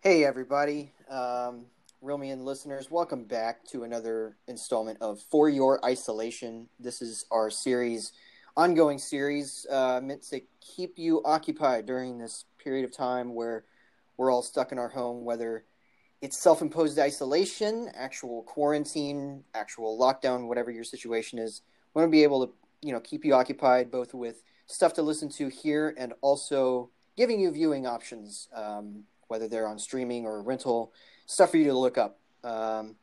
Hey, everybody. Um, Realmian listeners, welcome back to another installment of For Your Isolation. This is our series, ongoing series, uh, meant to keep you occupied during this period of time where we're all stuck in our home, whether it's self imposed isolation, actual quarantine, actual lockdown, whatever your situation is. We want to be able to, you know, keep you occupied both with stuff to listen to here and also giving you viewing options. Um, whether they're on streaming or rental, stuff for you to look up. Um,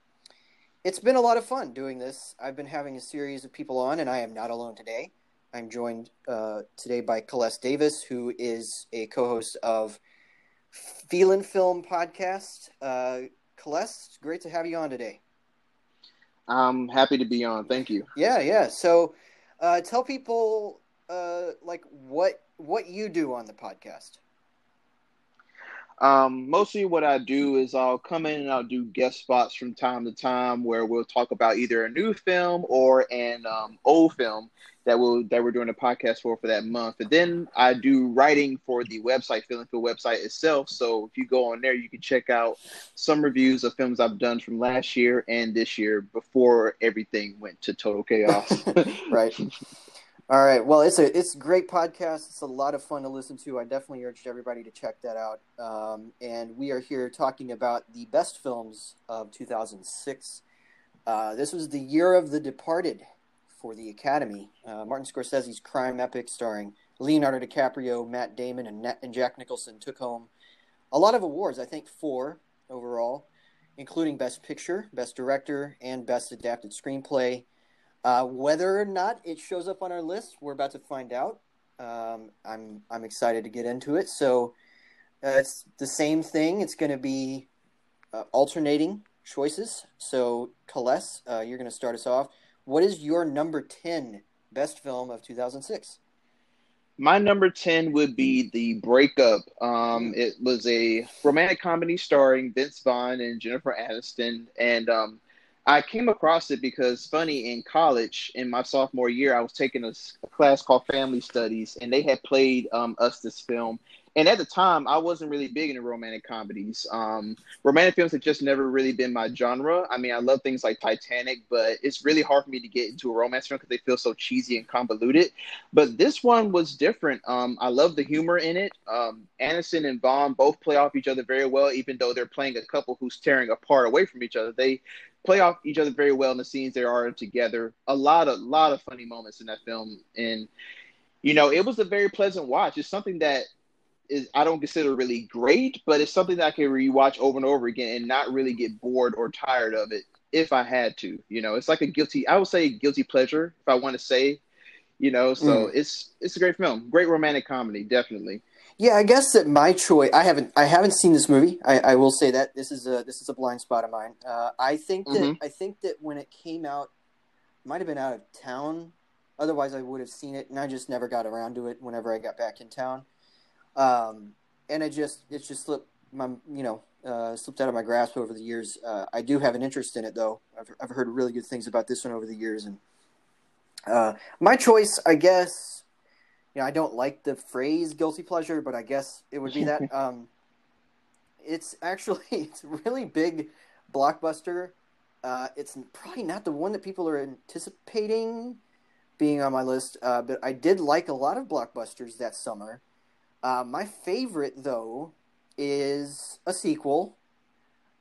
it's been a lot of fun doing this. I've been having a series of people on, and I am not alone today. I'm joined uh, today by Celeste Davis, who is a co-host of Feelin' Film podcast. Uh, Celeste, great to have you on today. I'm happy to be on. Thank you. Yeah, yeah. So, uh, tell people uh, like what what you do on the podcast. Um, mostly what I do is I'll come in and I'll do guest spots from time to time where we'll talk about either a new film or an um, old film that will that we're doing a podcast for for that month. And then I do writing for the website, Feelin' Film website itself. So if you go on there, you can check out some reviews of films I've done from last year and this year before everything went to total chaos. right. All right. Well, it's a it's a great podcast. It's a lot of fun to listen to. I definitely urge everybody to check that out. Um, and we are here talking about the best films of 2006. Uh, this was the year of The Departed for the Academy. Uh, Martin Scorsese's crime epic starring Leonardo DiCaprio, Matt Damon, and, and Jack Nicholson took home a lot of awards. I think four overall, including Best Picture, Best Director, and Best Adapted Screenplay. Uh, whether or not it shows up on our list, we're about to find out. Um, I'm I'm excited to get into it. So uh, it's the same thing. It's going to be uh, alternating choices. So Celeste, uh, you're going to start us off. What is your number ten best film of 2006? My number 10 would be The Breakup. Um, it was a romantic comedy starring Vince Vaughn and Jennifer Aniston. And um, I came across it because, funny, in college, in my sophomore year, I was taking a, a class called Family Studies, and they had played um, us this film. And at the time, I wasn't really big into romantic comedies. Um, romantic films have just never really been my genre. I mean, I love things like Titanic, but it's really hard for me to get into a romance film because they feel so cheesy and convoluted. But this one was different. Um, I love the humor in it. Um, Aniston and Vaughn both play off each other very well, even though they're playing a couple who's tearing apart away from each other. They play off each other very well in the scenes they are together. A lot of lot of funny moments in that film, and you know, it was a very pleasant watch. It's something that is I don't consider really great, but it's something that I can rewatch over and over again and not really get bored or tired of it if I had to. You know, it's like a guilty I would say guilty pleasure if I want to say, you know, so mm. it's it's a great film. Great romantic comedy, definitely. Yeah, I guess that my choice. I haven't. I haven't seen this movie. I, I will say that this is a this is a blind spot of mine. Uh, I think that mm-hmm. I think that when it came out, might have been out of town. Otherwise, I would have seen it, and I just never got around to it. Whenever I got back in town, um, and it just it just slipped my you know uh, slipped out of my grasp over the years. Uh, I do have an interest in it though. I've I've heard really good things about this one over the years, and uh, my choice, I guess you know, I don't like the phrase guilty pleasure, but I guess it would be that. um, it's actually it's a really big blockbuster. Uh, it's probably not the one that people are anticipating being on my list, uh, but I did like a lot of blockbusters that summer. Uh, my favorite, though, is a sequel,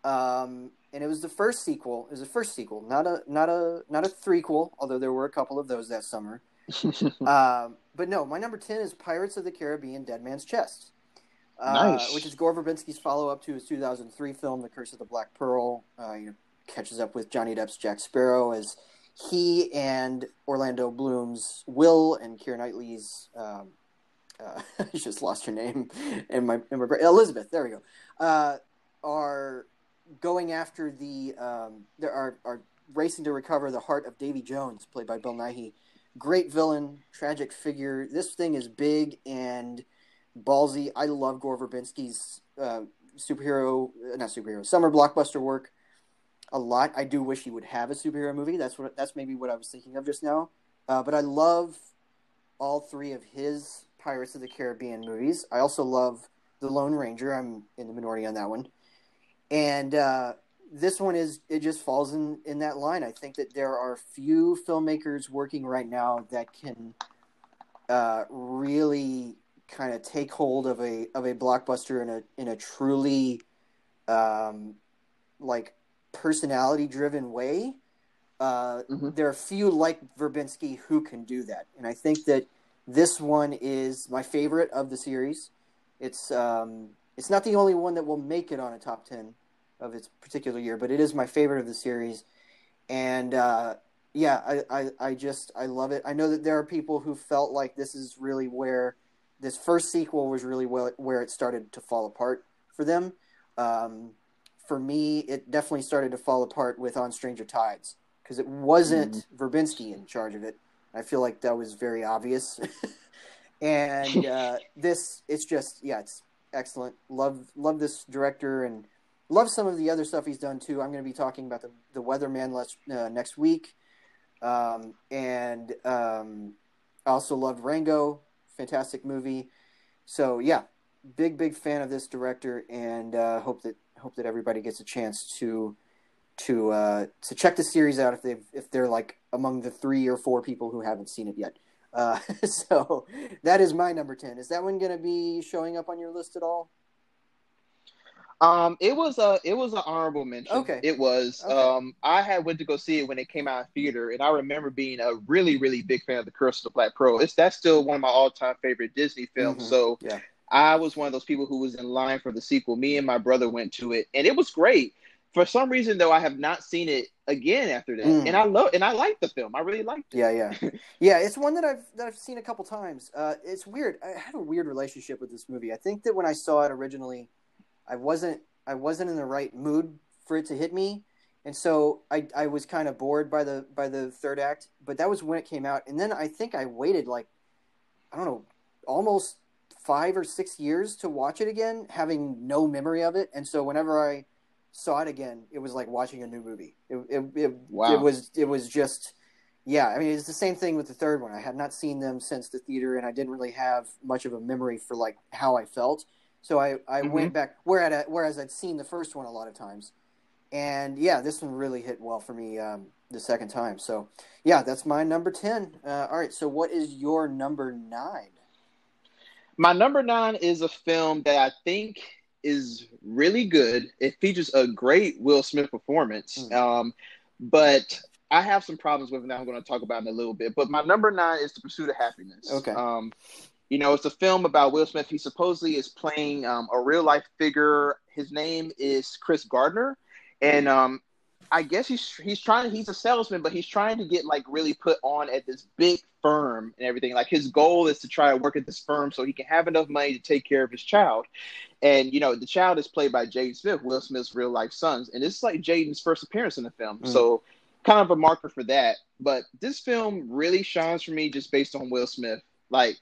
um, and it was the first sequel. It was the first sequel, not a not a not a threequel, although there were a couple of those that summer. um, but no, my number 10 is Pirates of the Caribbean Dead Man's Chest. Uh, nice. Which is Gore Verbinski's follow up to his 2003 film, The Curse of the Black Pearl. Uh, you know, catches up with Johnny Depp's Jack Sparrow as he and Orlando Bloom's Will and Keira Knightley's. Um, uh, I just lost her name in my, in my Elizabeth. There we go. Uh, are going after the um, there are are racing to recover the heart of Davy Jones, played by Bill Nighy, great villain, tragic figure. This thing is big and ballsy. I love Gore Verbinski's uh, superhero, uh, not superhero, summer blockbuster work a lot. I do wish he would have a superhero movie. That's what that's maybe what I was thinking of just now. uh, but I love all three of his Pirates of the Caribbean movies. I also love The Lone Ranger. I'm in the minority on that one, and uh, this one is it just falls in in that line. I think that there are few filmmakers working right now that can uh, really kind of take hold of a of a blockbuster in a in a truly um, like personality driven way. Uh, mm-hmm. There are few like Verbinski who can do that, and I think that this one is my favorite of the series. It's um, it's not the only one that will make it on a top ten of its particular year, but it is my favorite of the series. And uh, yeah, I, I, I just I love it. I know that there are people who felt like this is really where this first sequel was really well, where it started to fall apart for them. Um, for me, it definitely started to fall apart with On Stranger Tides because it wasn't mm-hmm. Verbinski in charge of it. I feel like that was very obvious. and uh, this, it's just yeah, it's excellent. Love love this director and love some of the other stuff he's done too. I'm going to be talking about the the Weatherman less, uh, next week, um, and um, I also loved Rango, fantastic movie. So yeah, big big fan of this director, and uh, hope that hope that everybody gets a chance to to uh, to check the series out if they if they're like among the three or four people who haven't seen it yet. Uh, so that is my number ten. Is that one going to be showing up on your list at all? Um, it was a it was an honorable mention. Okay, it was. Okay. Um, I had went to go see it when it came out in theater, and I remember being a really really big fan of the Curse of the Black Pearl. It's that's still one of my all time favorite Disney films. Mm-hmm. So yeah. I was one of those people who was in line for the sequel. Me and my brother went to it, and it was great. For some reason, though, I have not seen it again after that, mm. and I love and I like the film. I really liked it. Yeah, yeah, yeah. It's one that I've that I've seen a couple times. Uh, it's weird. I had a weird relationship with this movie. I think that when I saw it originally, I wasn't I wasn't in the right mood for it to hit me, and so I I was kind of bored by the by the third act. But that was when it came out, and then I think I waited like I don't know almost five or six years to watch it again, having no memory of it, and so whenever I saw it again, it was like watching a new movie. It it it, wow. it was it was just yeah. I mean, it's the same thing with the third one. I had not seen them since the theater, and I didn't really have much of a memory for like how I felt. So I, I mm-hmm. went back whereas whereas I'd seen the first one a lot of times, and yeah, this one really hit well for me um, the second time. So yeah, that's my number ten. Uh, all right, so what is your number nine? My number nine is a film that I think is really good. It features a great Will Smith performance, mm. um, but I have some problems with it that I'm going to talk about in a little bit. But my number nine is The Pursuit of Happiness. Okay. Um, you know, it's a film about Will Smith. He supposedly is playing um, a real life figure. His name is Chris Gardner, and um, I guess he's he's trying. He's a salesman, but he's trying to get like really put on at this big firm and everything. Like his goal is to try to work at this firm so he can have enough money to take care of his child. And you know, the child is played by Jaden Smith, Will Smith's real life sons, and this is like Jaden's first appearance in the film. Mm. So kind of a marker for that. But this film really shines for me just based on Will Smith. Like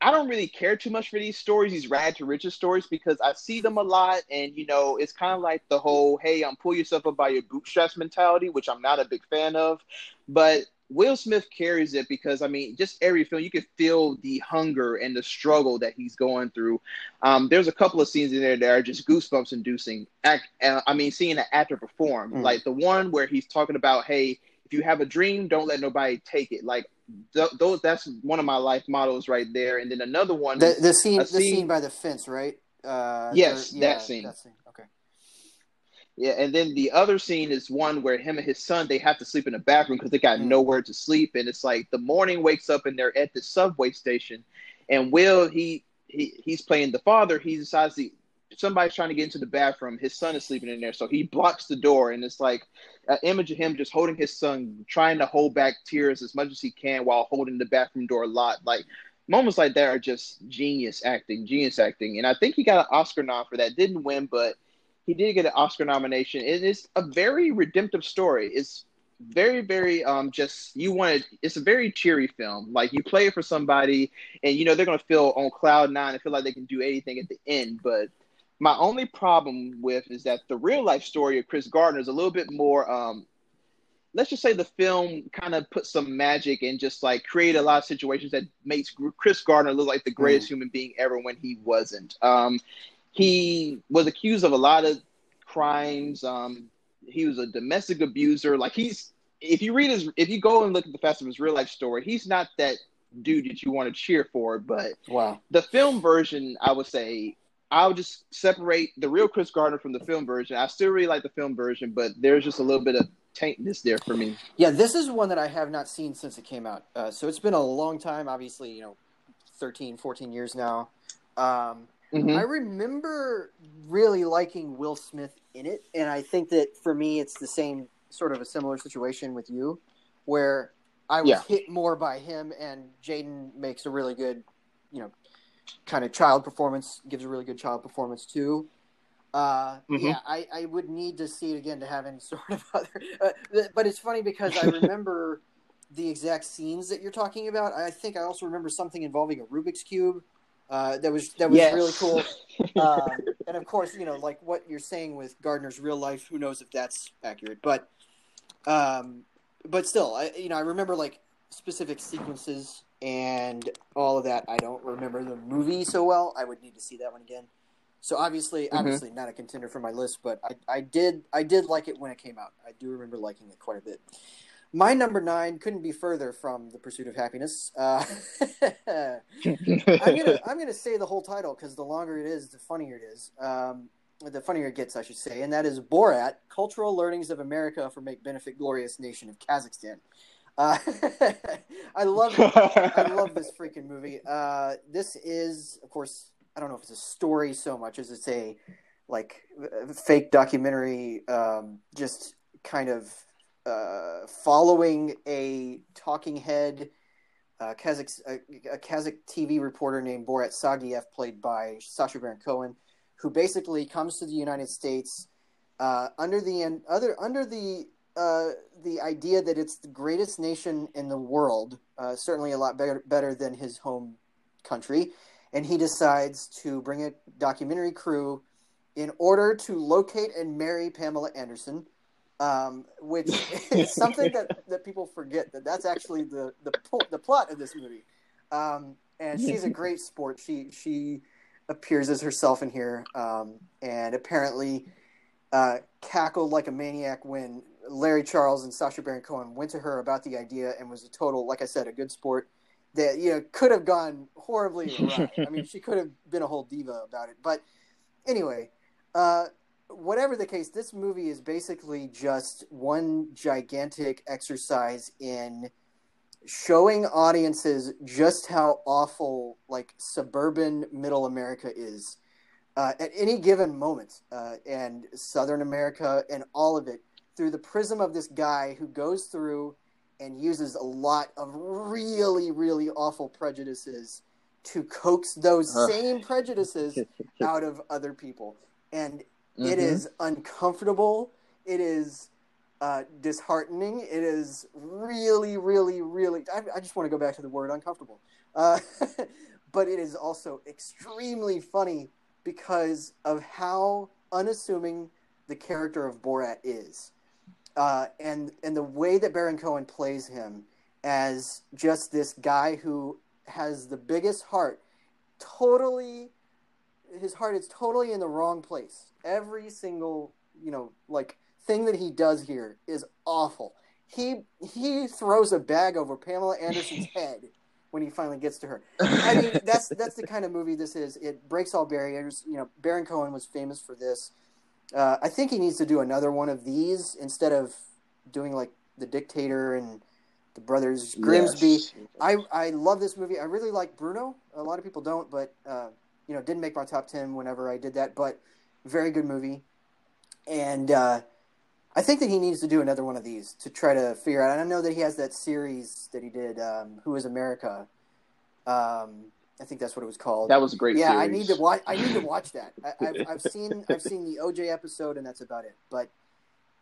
I don't really care too much for these stories, these rad to riches stories, because I see them a lot, and you know, it's kind of like the whole "hey, um, pull yourself up by your bootstraps" mentality, which I'm not a big fan of. But Will Smith carries it because I mean, just every film you can feel the hunger and the struggle that he's going through. Um, there's a couple of scenes in there that are just goosebumps inducing. Act, uh, I mean, seeing an actor perform, mm. like the one where he's talking about, "Hey, if you have a dream, don't let nobody take it." Like th- those that's one of my life models right there. And then another one, the, the scene, the scene, by the fence, right? Uh, yes, yeah, that scene. That scene. Okay. Yeah, and then the other scene is one where him and his son they have to sleep in the bathroom because they got mm. nowhere to sleep, and it's like the morning wakes up and they're at the subway station, and Will he he he's playing the father. He decides to somebody's trying to get into the bathroom. His son is sleeping in there, so he blocks the door, and it's like an image of him just holding his son, trying to hold back tears as much as he can while holding the bathroom door locked. Like moments like that are just genius acting, genius acting, and I think he got an Oscar nom for that. Didn't win, but he did get an Oscar nomination. It is a very redemptive story. It's very very um just you wanted it's a very cheery film like you play it for somebody and you know they're gonna feel on cloud nine and feel like they can do anything at the end but my only problem with is that the real life story of Chris Gardner is a little bit more. Um, let's just say the film kind of put some magic and just like create a lot of situations that makes Chris Gardner look like the greatest mm. human being ever when he wasn't. Um, he was accused of a lot of crimes. Um, he was a domestic abuser. Like he's, if you read his, if you go and look at the facts of his real life story, he's not that dude that you want to cheer for. But wow, the film version, I would say, I would just separate the real Chris Gardner from the film version. I still really like the film version, but there's just a little bit of taintness there for me. Yeah, this is one that I have not seen since it came out. Uh, so it's been a long time, obviously, you know, 13, 14 years now. Um, mm-hmm. I remember really liking Will Smith in it, and I think that for me, it's the same sort of a similar situation with you, where I was yeah. hit more by him, and Jaden makes a really good, you know, kind of child performance, gives a really good child performance too. Uh, mm-hmm. Yeah, I, I would need to see it again to have any sort of other. Uh, but it's funny because I remember the exact scenes that you're talking about. I think I also remember something involving a Rubik's cube. Uh, that was that was yes. really cool. Um, and of course, you know, like what you're saying with Gardner's real life. Who knows if that's accurate? But, um, but still, I you know I remember like specific sequences and all of that. I don't remember the movie so well. I would need to see that one again. So obviously, mm-hmm. obviously not a contender for my list, but I, I did I did like it when it came out. I do remember liking it quite a bit. My number nine couldn't be further from the pursuit of happiness. Uh, I'm gonna I'm gonna say the whole title because the longer it is, the funnier it is. Um, the funnier it gets, I should say, and that is Borat: Cultural Learnings of America for Make Benefit Glorious Nation of Kazakhstan. Uh, I love I love this freaking movie. Uh, this is, of course, I don't know if it's a story so much as it's a like fake documentary, um, just kind of uh, following a talking head, uh, Kazakh, a, a, Kazakh TV reporter named Borat Sagdiyev, played by Sacha Baron Cohen, who basically comes to the United States uh, under the other under the uh, the idea that it's the greatest nation in the world, uh, certainly a lot better better than his home country and he decides to bring a documentary crew in order to locate and marry Pamela Anderson, um, which is something that, that people forget that that's actually the the, the plot of this movie. Um, and she's a great sport. She she appears as herself in here, um, and apparently uh, cackled like a maniac when Larry Charles and Sacha Baron Cohen went to her about the idea and was a total, like I said, a good sport that you know could have gone horribly awry. I mean, she could have been a whole diva about it. But anyway, uh, whatever the case, this movie is basically just one gigantic exercise in showing audiences just how awful like suburban middle America is uh, at any given moment, uh, and Southern America and all of it through the prism of this guy who goes through and uses a lot of really, really awful prejudices to coax those same prejudices out of other people. And mm-hmm. it is uncomfortable. It is uh, disheartening. It is really, really, really. I, I just want to go back to the word uncomfortable. Uh, but it is also extremely funny because of how unassuming the character of Borat is uh, and and the way that Baron Cohen plays him as just this guy who has the biggest heart, totally, his heart is totally in the wrong place. Every single you know like thing that he does here is awful. He he throws a bag over Pamela Anderson's head when he finally gets to her. I mean, that's that's the kind of movie this is. It breaks all barriers. You know, Baron Cohen was famous for this. Uh, I think he needs to do another one of these instead of doing like The Dictator and the Brothers Grimsby. Yes. I I love this movie. I really like Bruno. A lot of people don't, but uh, you know, didn't make my top ten whenever I did that. But very good movie, and uh, I think that he needs to do another one of these to try to figure out. And I know that he has that series that he did, um, "Who Is America." Um, I think that's what it was called. That was a great. Yeah, series. I need to watch. I need to watch that. I, have I've seen I've seen the OJ episode, and that's about it. But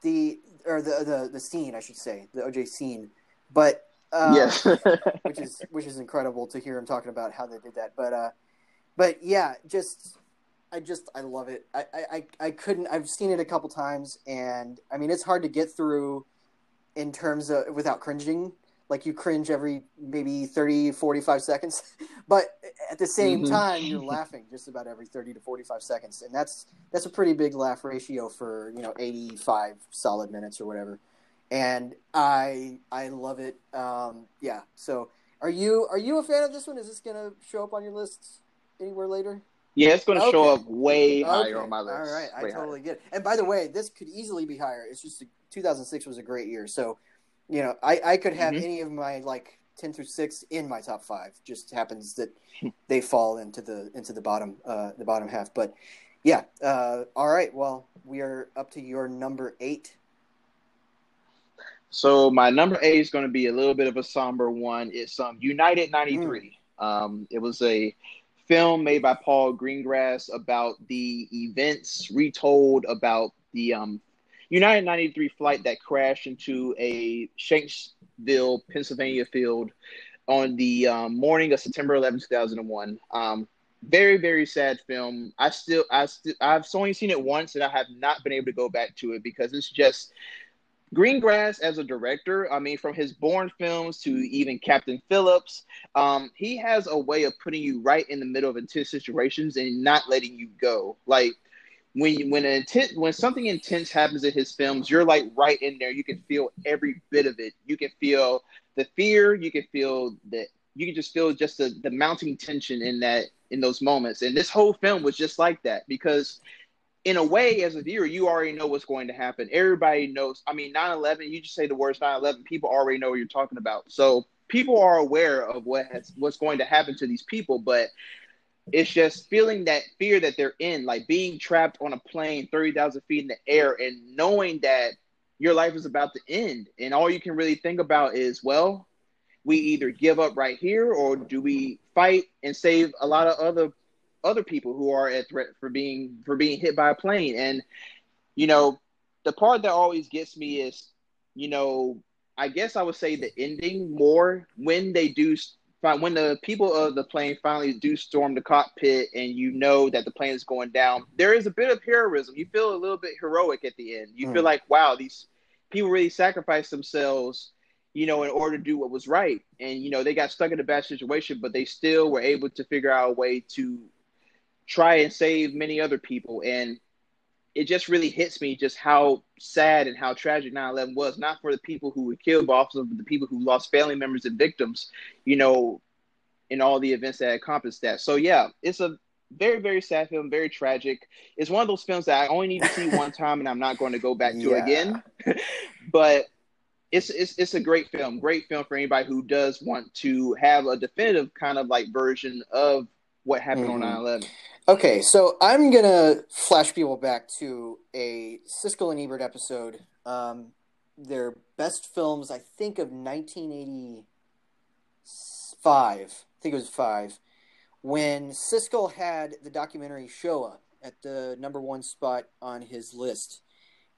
the or the the the scene, I should say, the OJ scene. But uh, yes, which is which is incredible to hear him talking about how they did that. But uh, but yeah, just I just I love it. I, I I couldn't. I've seen it a couple times, and I mean it's hard to get through in terms of without cringing. Like you cringe every maybe 30, 45 seconds, but at the same mm-hmm. time you're laughing just about every 30 to 45 seconds, and that's that's a pretty big laugh ratio for you know 85 solid minutes or whatever. And I I love it. Um, yeah. So are you are you a fan of this one? Is this gonna show up on your list anywhere later? Yeah, it's going to okay. show up way higher on my list. All right, I totally higher. get it. And by the way, this could easily be higher. It's just 2006 was a great year, so you know I, I could have mm-hmm. any of my like 10 through 6 in my top five. Just happens that they fall into the into the bottom uh, the bottom half. But yeah, uh, all right. Well, we are up to your number eight. So my number eight is going to be a little bit of a somber one. It's um, United '93. Mm. Um, it was a film made by Paul Greengrass about the events retold about the um, United 93 flight that crashed into a Shanksville, Pennsylvania field on the um, morning of September 11, 2001. Um, very, very sad film. I still, I still, I've only seen it once, and I have not been able to go back to it because it's just Greengrass as a director, I mean, from his Bourne films to even Captain Phillips, um, he has a way of putting you right in the middle of intense situations and not letting you go. Like when when an intent when something intense happens in his films, you're like right in there. You can feel every bit of it. You can feel the fear. You can feel that. You can just feel just the, the mounting tension in that in those moments. And this whole film was just like that because in a way, as a viewer, you already know what's going to happen. Everybody knows. I mean, 9 11, you just say the words 9 11, people already know what you're talking about. So people are aware of what has what's going to happen to these people, but it's just feeling that fear that they're in, like being trapped on a plane 30,000 feet in the air and knowing that your life is about to end. And all you can really think about is, well, we either give up right here or do we fight and save a lot of other other people who are at threat for being for being hit by a plane. And you know, the part that always gets me is, you know, I guess I would say the ending more when they do when the people of the plane finally do storm the cockpit and you know that the plane is going down, there is a bit of heroism. You feel a little bit heroic at the end. You mm. feel like, wow, these people really sacrificed themselves, you know, in order to do what was right. And you know, they got stuck in a bad situation, but they still were able to figure out a way to try and save many other people. And it just really hits me just how sad and how tragic 9-11 was, not for the people who were killed, but also for the people who lost family members and victims, you know, in all the events that encompassed that. So yeah, it's a very, very sad film, very tragic. It's one of those films that I only need to see one time and I'm not going to go back to yeah. again. but it's, it's it's a great film, great film for anybody who does want to have a definitive kind of like version of what happened mm-hmm. on 9-11. Okay, so I'm gonna flash people back to a Siskel and Ebert episode. Um, their best films, I think, of 1985. I think it was five, when Siskel had the documentary Shoah at the number one spot on his list,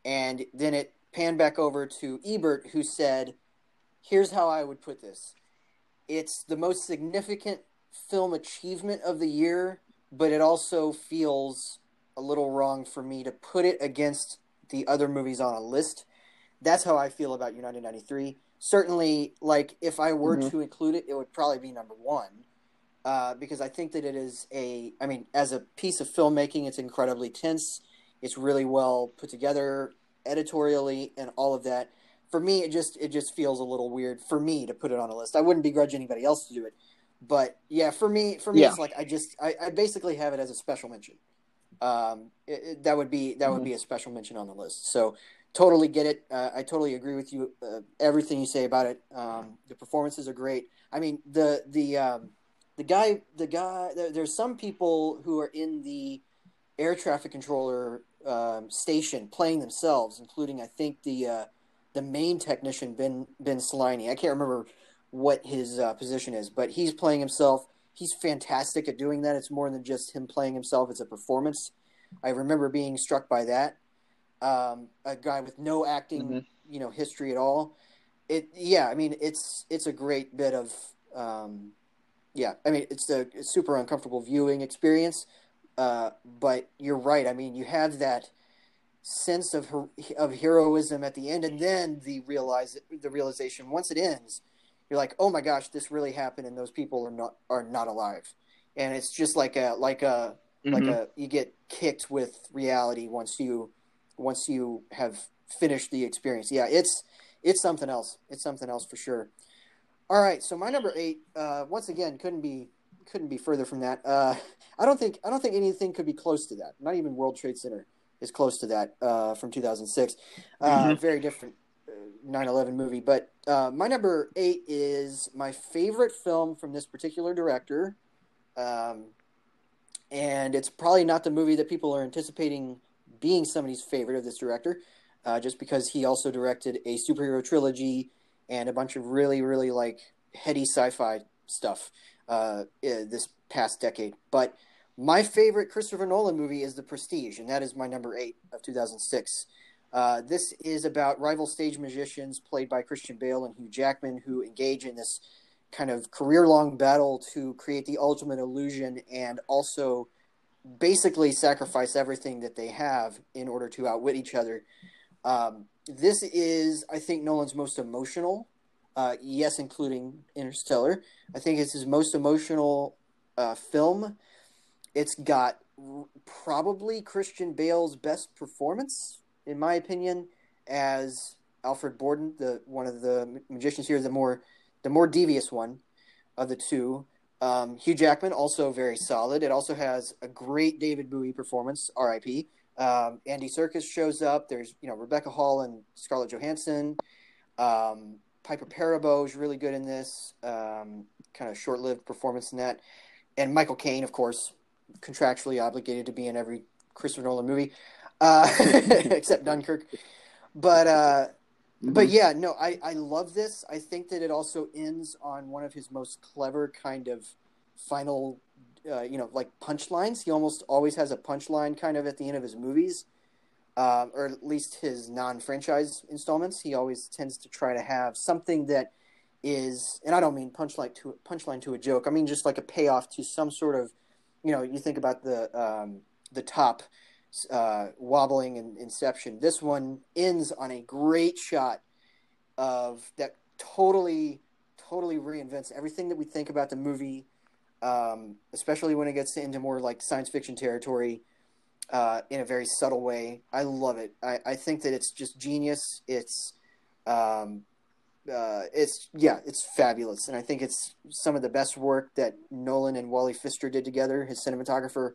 and then it panned back over to Ebert, who said, "Here's how I would put this: It's the most significant film achievement of the year." But it also feels a little wrong for me to put it against the other movies on a list. That's how I feel about United 93. Certainly, like, if I were mm-hmm. to include it, it would probably be number one. Uh, because I think that it is a, I mean, as a piece of filmmaking, it's incredibly tense. It's really well put together editorially and all of that. For me, it just it just feels a little weird for me to put it on a list. I wouldn't begrudge anybody else to do it, but yeah, for me, for me, yeah. it's like I just I, I, basically have it as a special mention. Um, it, it, that would be that would mm-hmm. be a special mention on the list. So totally get it. Uh, I totally agree with you. Uh, everything you say about it. Um, the performances are great. I mean the the um, the guy the guy. There, there's some people who are in the air traffic controller um, station playing themselves, including I think the uh, the main technician Ben Ben Sliney. I can't remember what his uh, position is, but he's playing himself. He's fantastic at doing that. It's more than just him playing himself; it's a performance. I remember being struck by that. Um, a guy with no acting, mm-hmm. you know, history at all. It, yeah, I mean, it's it's a great bit of, um, yeah, I mean, it's a, super uncomfortable viewing experience. Uh, but you're right. I mean, you have that sense of of heroism at the end, and then the realize the realization once it ends, you're like, oh my gosh, this really happened, and those people are not are not alive, and it's just like a like a mm-hmm. like a you get kicked with reality once you once you have finished the experience. Yeah, it's it's something else. It's something else for sure. All right, so my number eight, uh, once again, couldn't be couldn't be further from that. Uh, I don't think I don't think anything could be close to that. Not even World Trade Center is close to that uh, from 2006. Uh, mm-hmm. Very different 9/11 uh, movie. But uh, my number eight is my favorite film from this particular director, um, and it's probably not the movie that people are anticipating being somebody's favorite of this director, uh, just because he also directed a superhero trilogy and a bunch of really, really like heady sci-fi stuff uh, this past decade. But my favorite Christopher Nolan movie is The Prestige, and that is my number eight of 2006. Uh, this is about rival stage magicians played by Christian Bale and Hugh Jackman who engage in this kind of career long battle to create the ultimate illusion and also basically sacrifice everything that they have in order to outwit each other. Um, this is, I think, Nolan's most emotional. Uh, yes, including Interstellar. I think it's his most emotional uh, film. It's got probably Christian Bale's best performance, in my opinion, as Alfred Borden, the one of the magicians here, the more the more devious one of the two. Um, Hugh Jackman also very solid. It also has a great David Bowie performance, R.I.P. Um, Andy Serkis shows up. There's you know Rebecca Hall and Scarlett Johansson. Um, Piper Perabo is really good in this. Um, kind of short-lived performance in that, and Michael Caine, of course, contractually obligated to be in every Christopher Nolan movie, uh, except Dunkirk. But uh, mm-hmm. but yeah, no, I I love this. I think that it also ends on one of his most clever kind of final uh, you know, like punchlines. He almost always has a punchline kind of at the end of his movies, uh, or at least his non-franchise installments. He always tends to try to have something that is, and I don't mean punchline to punchline to a joke. I mean just like a payoff to some sort of, you know, you think about the um, the top uh, wobbling in Inception. This one ends on a great shot of that totally, totally reinvents everything that we think about the movie um, especially when it gets into more like science fiction territory uh, in a very subtle way. I love it. I, I think that it's just genius. It's um, uh, it's yeah, it's fabulous, and I think it's some of the best work that Nolan and Wally Pfister did together, his cinematographer.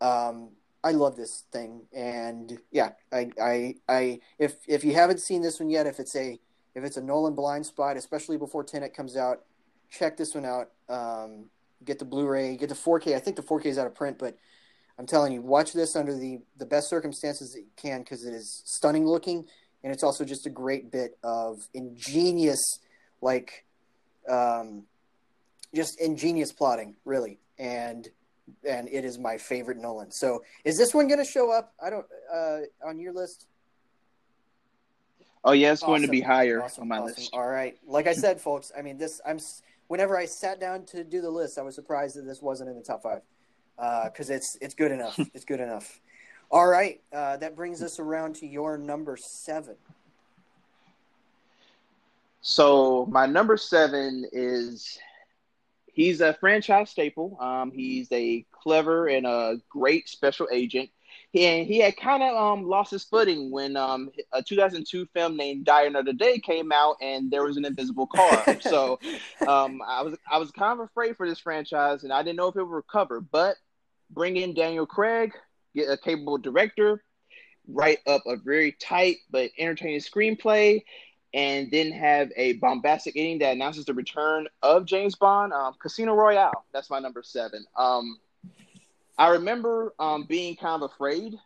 Um, I love this thing, and yeah, I, I, I, if if you haven't seen this one yet, if it's a if it's a Nolan blind spot, especially before Tenet comes out, check this one out. Um, get the Blu-ray, get the 4K. I think the 4K is out of print, but I'm telling you, watch this under the the best circumstances that you can because it is stunning looking, and it's also just a great bit of ingenious, like, um, just ingenious plotting, really, and and it is my favorite Nolan. So, is this one going to show up? I don't uh, on your list. Oh yeah, it's awesome. going to be higher awesome, on my awesome. list. All right, like I said, folks. I mean, this I'm whenever I sat down to do the list, I was surprised that this wasn't in the top five because uh, it's it's good enough. it's good enough. All right, uh, that brings us around to your number seven. So my number seven is he's a franchise staple. Um, he's a clever and a great special agent he he had kind of um lost his footing when um a 2002 film named Die Another Day came out and there was an invisible car. so um I was I was kind of afraid for this franchise and I didn't know if it would recover. But bring in Daniel Craig, get a capable director, write up a very tight but entertaining screenplay, and then have a bombastic ending that announces the return of James Bond. Um, Casino Royale. That's my number seven. Um, I remember um, being kind of afraid.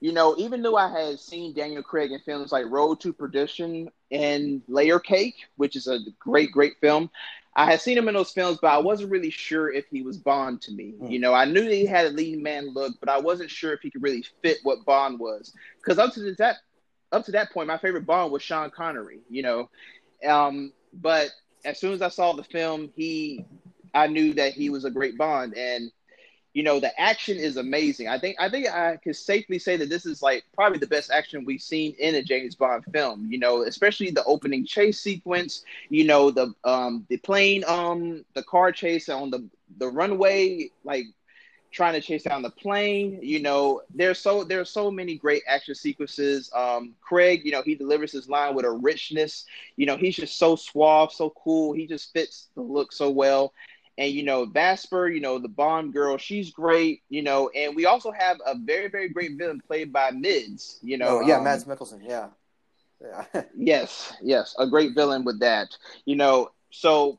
You know, even though I had seen Daniel Craig in films like Road to Perdition and Layer Cake, which is a great, great film, I had seen him in those films, but I wasn't really sure if he was Bond to me. Mm. You know, I knew that he had a leading man look, but I wasn't sure if he could really fit what Bond was. Because up to that up to that point, my favorite Bond was Sean Connery. You know, um, but as soon as I saw the film, he, I knew that he was a great Bond, and you know, the action is amazing. I think I think I can safely say that this is like probably the best action we've seen in a James Bond film. You know, especially the opening chase sequence. You know, the um the plane um the car chase on the the runway like trying to chase down the plane. You know, there's so there's so many great action sequences. Um, Craig, you know, he delivers his line with a richness. You know, he's just so suave, so cool. He just fits the look so well. And you know, Vesper, you know, the Bond girl, she's great. You know, and we also have a very very great villain played by Mids. You know, oh, yeah, um, Mads Mikkelsen, yeah. Yeah. yes, yes, a great villain with that. You know, so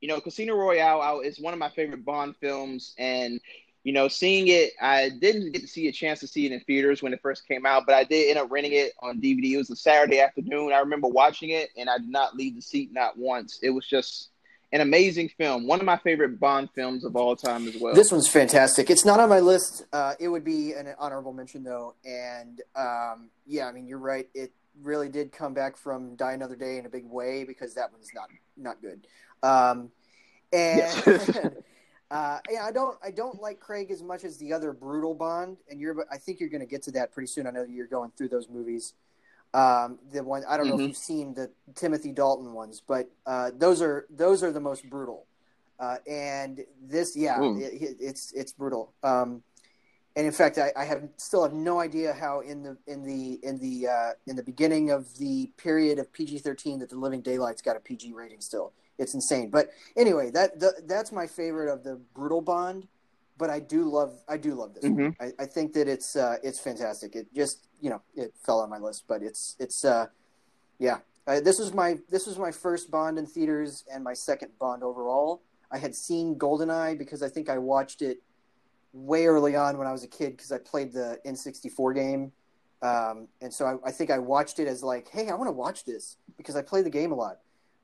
you know, Casino Royale is one of my favorite Bond films, and you know, seeing it, I didn't get to see a chance to see it in theaters when it first came out, but I did end up renting it on DVD. It was a Saturday afternoon. I remember watching it, and I did not leave the seat not once. It was just an amazing film, one of my favorite Bond films of all time as well. This one's fantastic. It's not on my list. Uh, it would be an honorable mention though, and um, yeah, I mean you're right. It really did come back from Die Another Day in a big way because that one's not not good. Um, and yes. Uh, yeah, I don't, I don't like Craig as much as the other brutal Bond, and you're, I think you're going to get to that pretty soon. I know you're going through those movies. Um, the one, I don't mm-hmm. know if mm-hmm. you've seen the Timothy Dalton ones, but uh, those are those are the most brutal. Uh, and this, yeah, it, it's it's brutal. Um, and in fact, I, I, have still have no idea how in the in the in the uh, in the beginning of the period of PG thirteen that the Living Daylights got a PG rating still it's insane. But anyway, that the, that's my favorite of the brutal Bond. But I do love I do love this. Mm-hmm. I, I, think that it's uh, it's fantastic. It just you know it fell on my list, but it's it's uh, yeah. Uh, this was my this was my first Bond in theaters and my second Bond overall. I had seen Goldeneye because I think I watched it way early on when I was a kid because I played the N64 game. Um, and so I, I, think I watched it as like, hey, I want to watch this because I play the game a lot.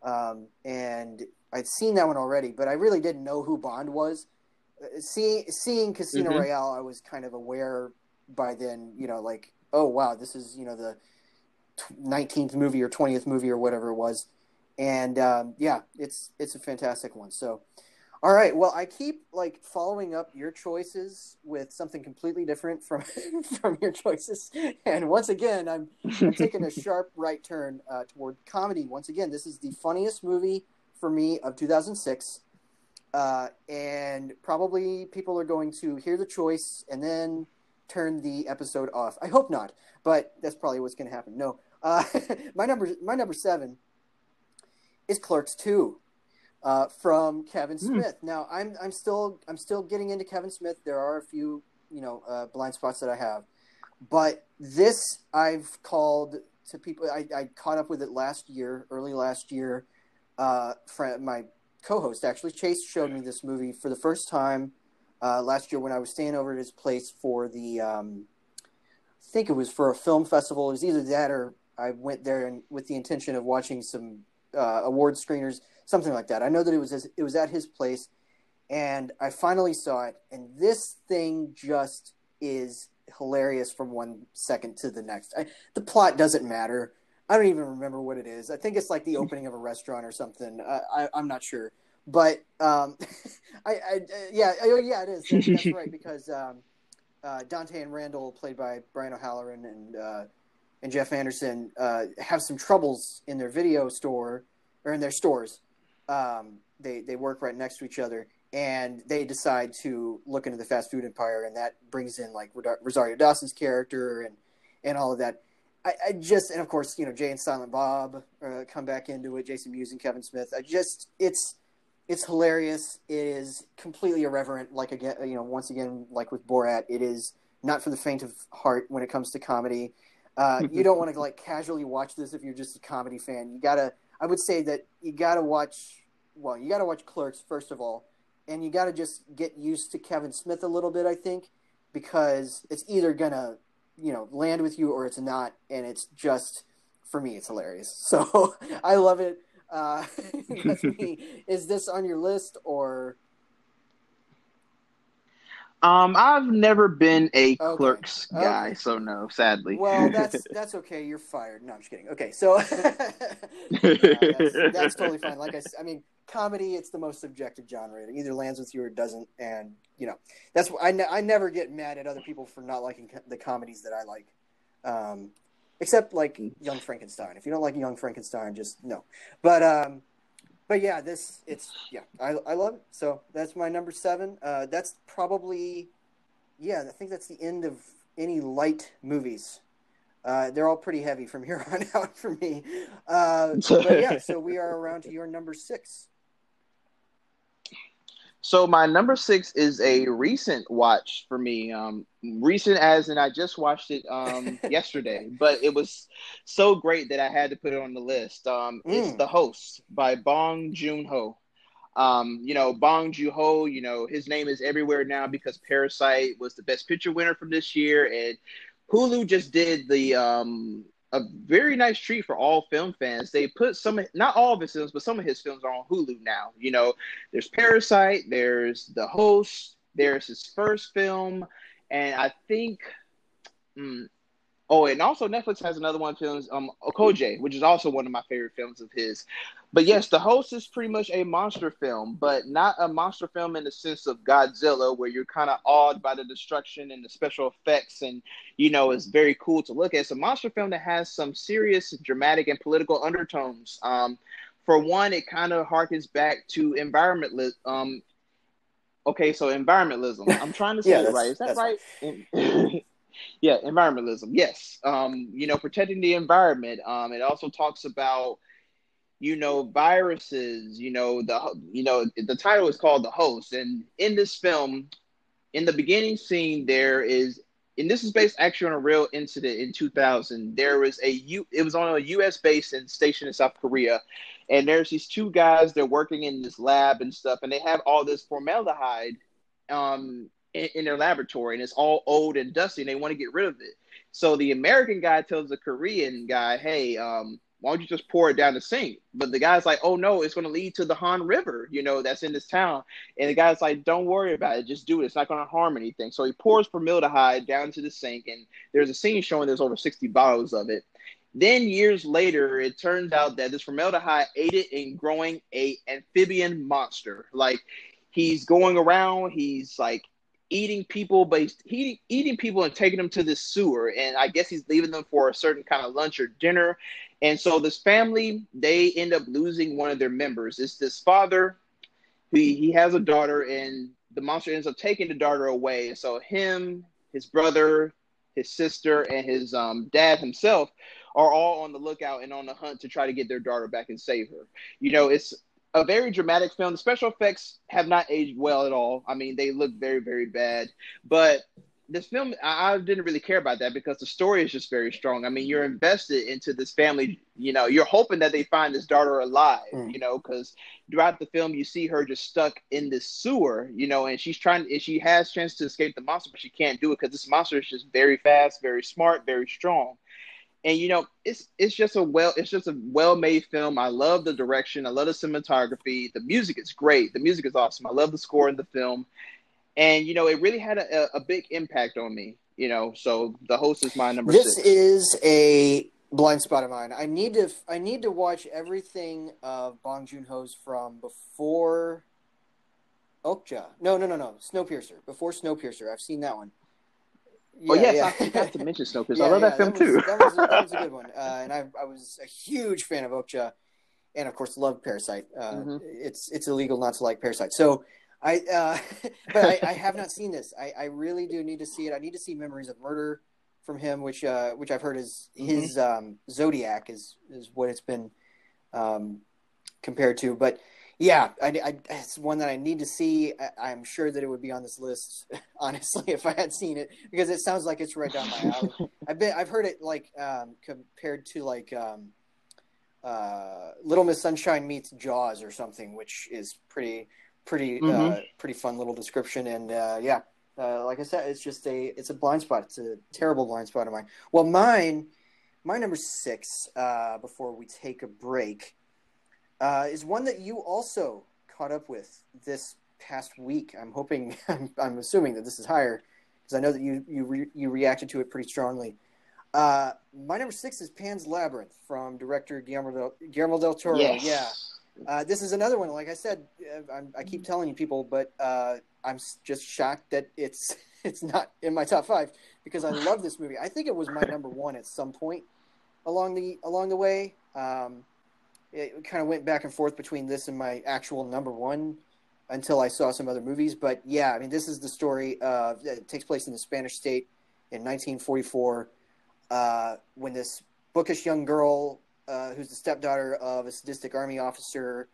Um, and I'd seen that one already, but I really didn't know who Bond was. Uh, seeing seeing Casino mm-hmm. Royale, I was kind of aware by then. You know, like oh wow, this is you know the nineteenth movie or twentieth movie or whatever it was, and um, yeah, it's it's a fantastic one. So all right. Well, I keep like following up your choices with something completely different from from your choices, and once again, I'm, I'm taking a sharp right turn uh, toward comedy. Once again, this is the funniest movie for me of 2006, uh, and probably people are going to hear the choice and then turn the episode off. I hope not, but that's probably what's going to happen. No, uh, my number my number seven is Clerks Two uh, from Kevin hmm. Smith. Mm. Now I'm I'm still I'm still getting into Kevin Smith. There are a few you know uh, blind spots that I have, but this I've called to people. I, I caught up with it last year, early last year. Uh, friend, my co-host actually Chase showed me this movie for the first time uh, last year when I was staying over at his place for the. Um, I think it was for a film festival. It was either that or I went there and with the intention of watching some uh, award screeners something like that. I know that it was it was at his place, and I finally saw it, and this thing just is hilarious from one second to the next. I, the plot doesn't matter. I don't even remember what it is. I think it's like the opening of a restaurant or something. Uh, I, I'm not sure, but um, I, I, yeah, oh, yeah, it is. That's, that's right because um, uh, Dante and Randall, played by Brian O'Halloran and uh, and Jeff Anderson, uh, have some troubles in their video store or in their stores, um, they they work right next to each other, and they decide to look into the fast food empire, and that brings in like Rosario Dawson's character and and all of that. I, I just and of course you know Jay and Silent Bob uh, come back into it. Jason Mewes and Kevin Smith. I just it's it's hilarious. It is completely irreverent. Like again, you know, once again, like with Borat, it is not for the faint of heart when it comes to comedy. Uh, you don't want to like casually watch this if you're just a comedy fan. You gotta I would say that you got to watch. Well, you got to watch Clerks first of all, and you got to just get used to Kevin Smith a little bit. I think because it's either gonna, you know, land with you or it's not, and it's just for me, it's hilarious. So I love it. Uh, that's me. Is this on your list or? Um, I've never been a okay. clerks guy, okay. so no, sadly. Well, that's that's okay. You're fired. No, I'm just kidding. Okay, so that's, that's, totally fine. Like I, I mean, comedy, it's the most subjective genre. It either lands with you or it doesn't, and you know, that's I, ne- I never get mad at other people for not liking the comedies that I like. Um, except like Young Frankenstein. If you don't like Young Frankenstein, just no. But um, but yeah, this it's yeah, I I love it. So that's my number seven. Uh, that's probably yeah, I think that's the end of any light movies. Uh, they're all pretty heavy from here on out for me. Uh, but yeah, so we are around to your number six. So my number six is a recent watch for me. Um, recent as in I just watched it um, yesterday, but it was so great that I had to put it on the list. Um, mm. It's The Host by Bong Joon Ho. Um, you know, Bong Joon Ho, you know, his name is everywhere now because Parasite was the best picture winner from this year. And Hulu just did the um, a very nice treat for all film fans. They put some, not all of his films, but some of his films are on Hulu now. You know, there's Parasite, there's The Host, there's his first film, and I think, mm, Oh, and also Netflix has another one films, um, Okja, which is also one of my favorite films of his. But yes, The Host is pretty much a monster film, but not a monster film in the sense of Godzilla, where you're kind of awed by the destruction and the special effects, and you know it's very cool to look at. It's a monster film that has some serious dramatic and political undertones. Um, for one, it kind of harkens back to environmentalism. Um, okay, so environmentalism. I'm trying to say yeah, it right. Is that right? yeah, environmentalism. Yes, um, you know, protecting the environment. Um, it also talks about you know viruses. You know the you know the title is called the host, and in this film, in the beginning scene, there is. And this is based actually on a real incident in 2000. There was a U, it was on a U.S. base and stationed in South Korea, and there's these two guys. They're working in this lab and stuff, and they have all this formaldehyde um, in, in their laboratory and it's all old and dusty and they want to get rid of it. So the American guy tells the Korean guy, hey, um, why don't you just pour it down the sink? But the guy's like, oh no, it's going to lead to the Han River, you know, that's in this town. And the guy's like, don't worry about it, just do it. It's not going to harm anything. So he pours formaldehyde down to the sink, and there's a scene showing there's over 60 bottles of it. Then years later, it turns out that this formaldehyde aided in growing a amphibian monster. Like he's going around, he's like eating people, but eating, eating people and taking them to this sewer. And I guess he's leaving them for a certain kind of lunch or dinner. And so this family, they end up losing one of their members. It's this father he, he has a daughter, and the monster ends up taking the daughter away. And so him, his brother, his sister, and his um, dad himself are all on the lookout and on the hunt to try to get their daughter back and save her. You know, it's a very dramatic film. The special effects have not aged well at all. I mean, they look very, very bad. But this film, I, I, didn't really care about that because the story is just very strong. I mean, you're invested into this family. You know, you're hoping that they find this daughter alive. Mm. You know, because throughout the film, you see her just stuck in this sewer. You know, and she's trying. And she has chance to escape the monster, but she can't do it because this monster is just very fast, very smart, very strong and you know it's it's just a well it's just a well made film. I love the direction. I love the cinematography. The music is great. The music is awesome. I love the score in the film. And you know it really had a, a big impact on me you know. So the host is my number this six. is a blind spot of mine. I need to i need to watch everything of bong joon-ho's from before okja. No no no no. Snowpiercer. Before snowpiercer. I've seen that one yeah, oh yes, yeah. I forgot to mention Snowpiercer. yeah, I love that film that was, too. that, was a, that was a good one, uh, and I, I was a huge fan of Okja, and of course love Parasite. Uh, mm-hmm. It's it's illegal not to like Parasite. So I, uh, but I, I, have not seen this. I, I really do need to see it. I need to see Memories of Murder from him, which uh, which I've heard is mm-hmm. his um, Zodiac is is what it's been um, compared to, but yeah, I, I, it's one that I need to see. I, am sure that it would be on this list, honestly, if I had seen it, because it sounds like it's right down my alley. I've been, I've heard it like um, compared to like um, uh, Little Miss Sunshine meets Jaws or something, which is pretty, pretty, uh, mm-hmm. uh, pretty fun little description. And uh, yeah, uh, like I said, it's just a, it's a blind spot. It's a terrible blind spot of mine. Well, mine, my number six. Uh, before we take a break uh, is one that you also caught up with this past week. I'm hoping, I'm, I'm assuming that this is higher because I know that you you re, you reacted to it pretty strongly. Uh, my number six is Pan's Labyrinth from director Guillermo del, Guillermo del Toro. Yes. Yeah. Uh, this is another one. Like I said, uh, I'm, i keep telling you people, but uh, I'm just shocked that it's it's not in my top five because I love this movie. I think it was my number one at some point along the along the way. Um, it kind of went back and forth between this and my actual number one until I saw some other movies. But yeah, I mean, this is the story of it takes place in the Spanish state in 1944 uh, when this bookish young girl, uh, who's the stepdaughter of a sadistic army officer,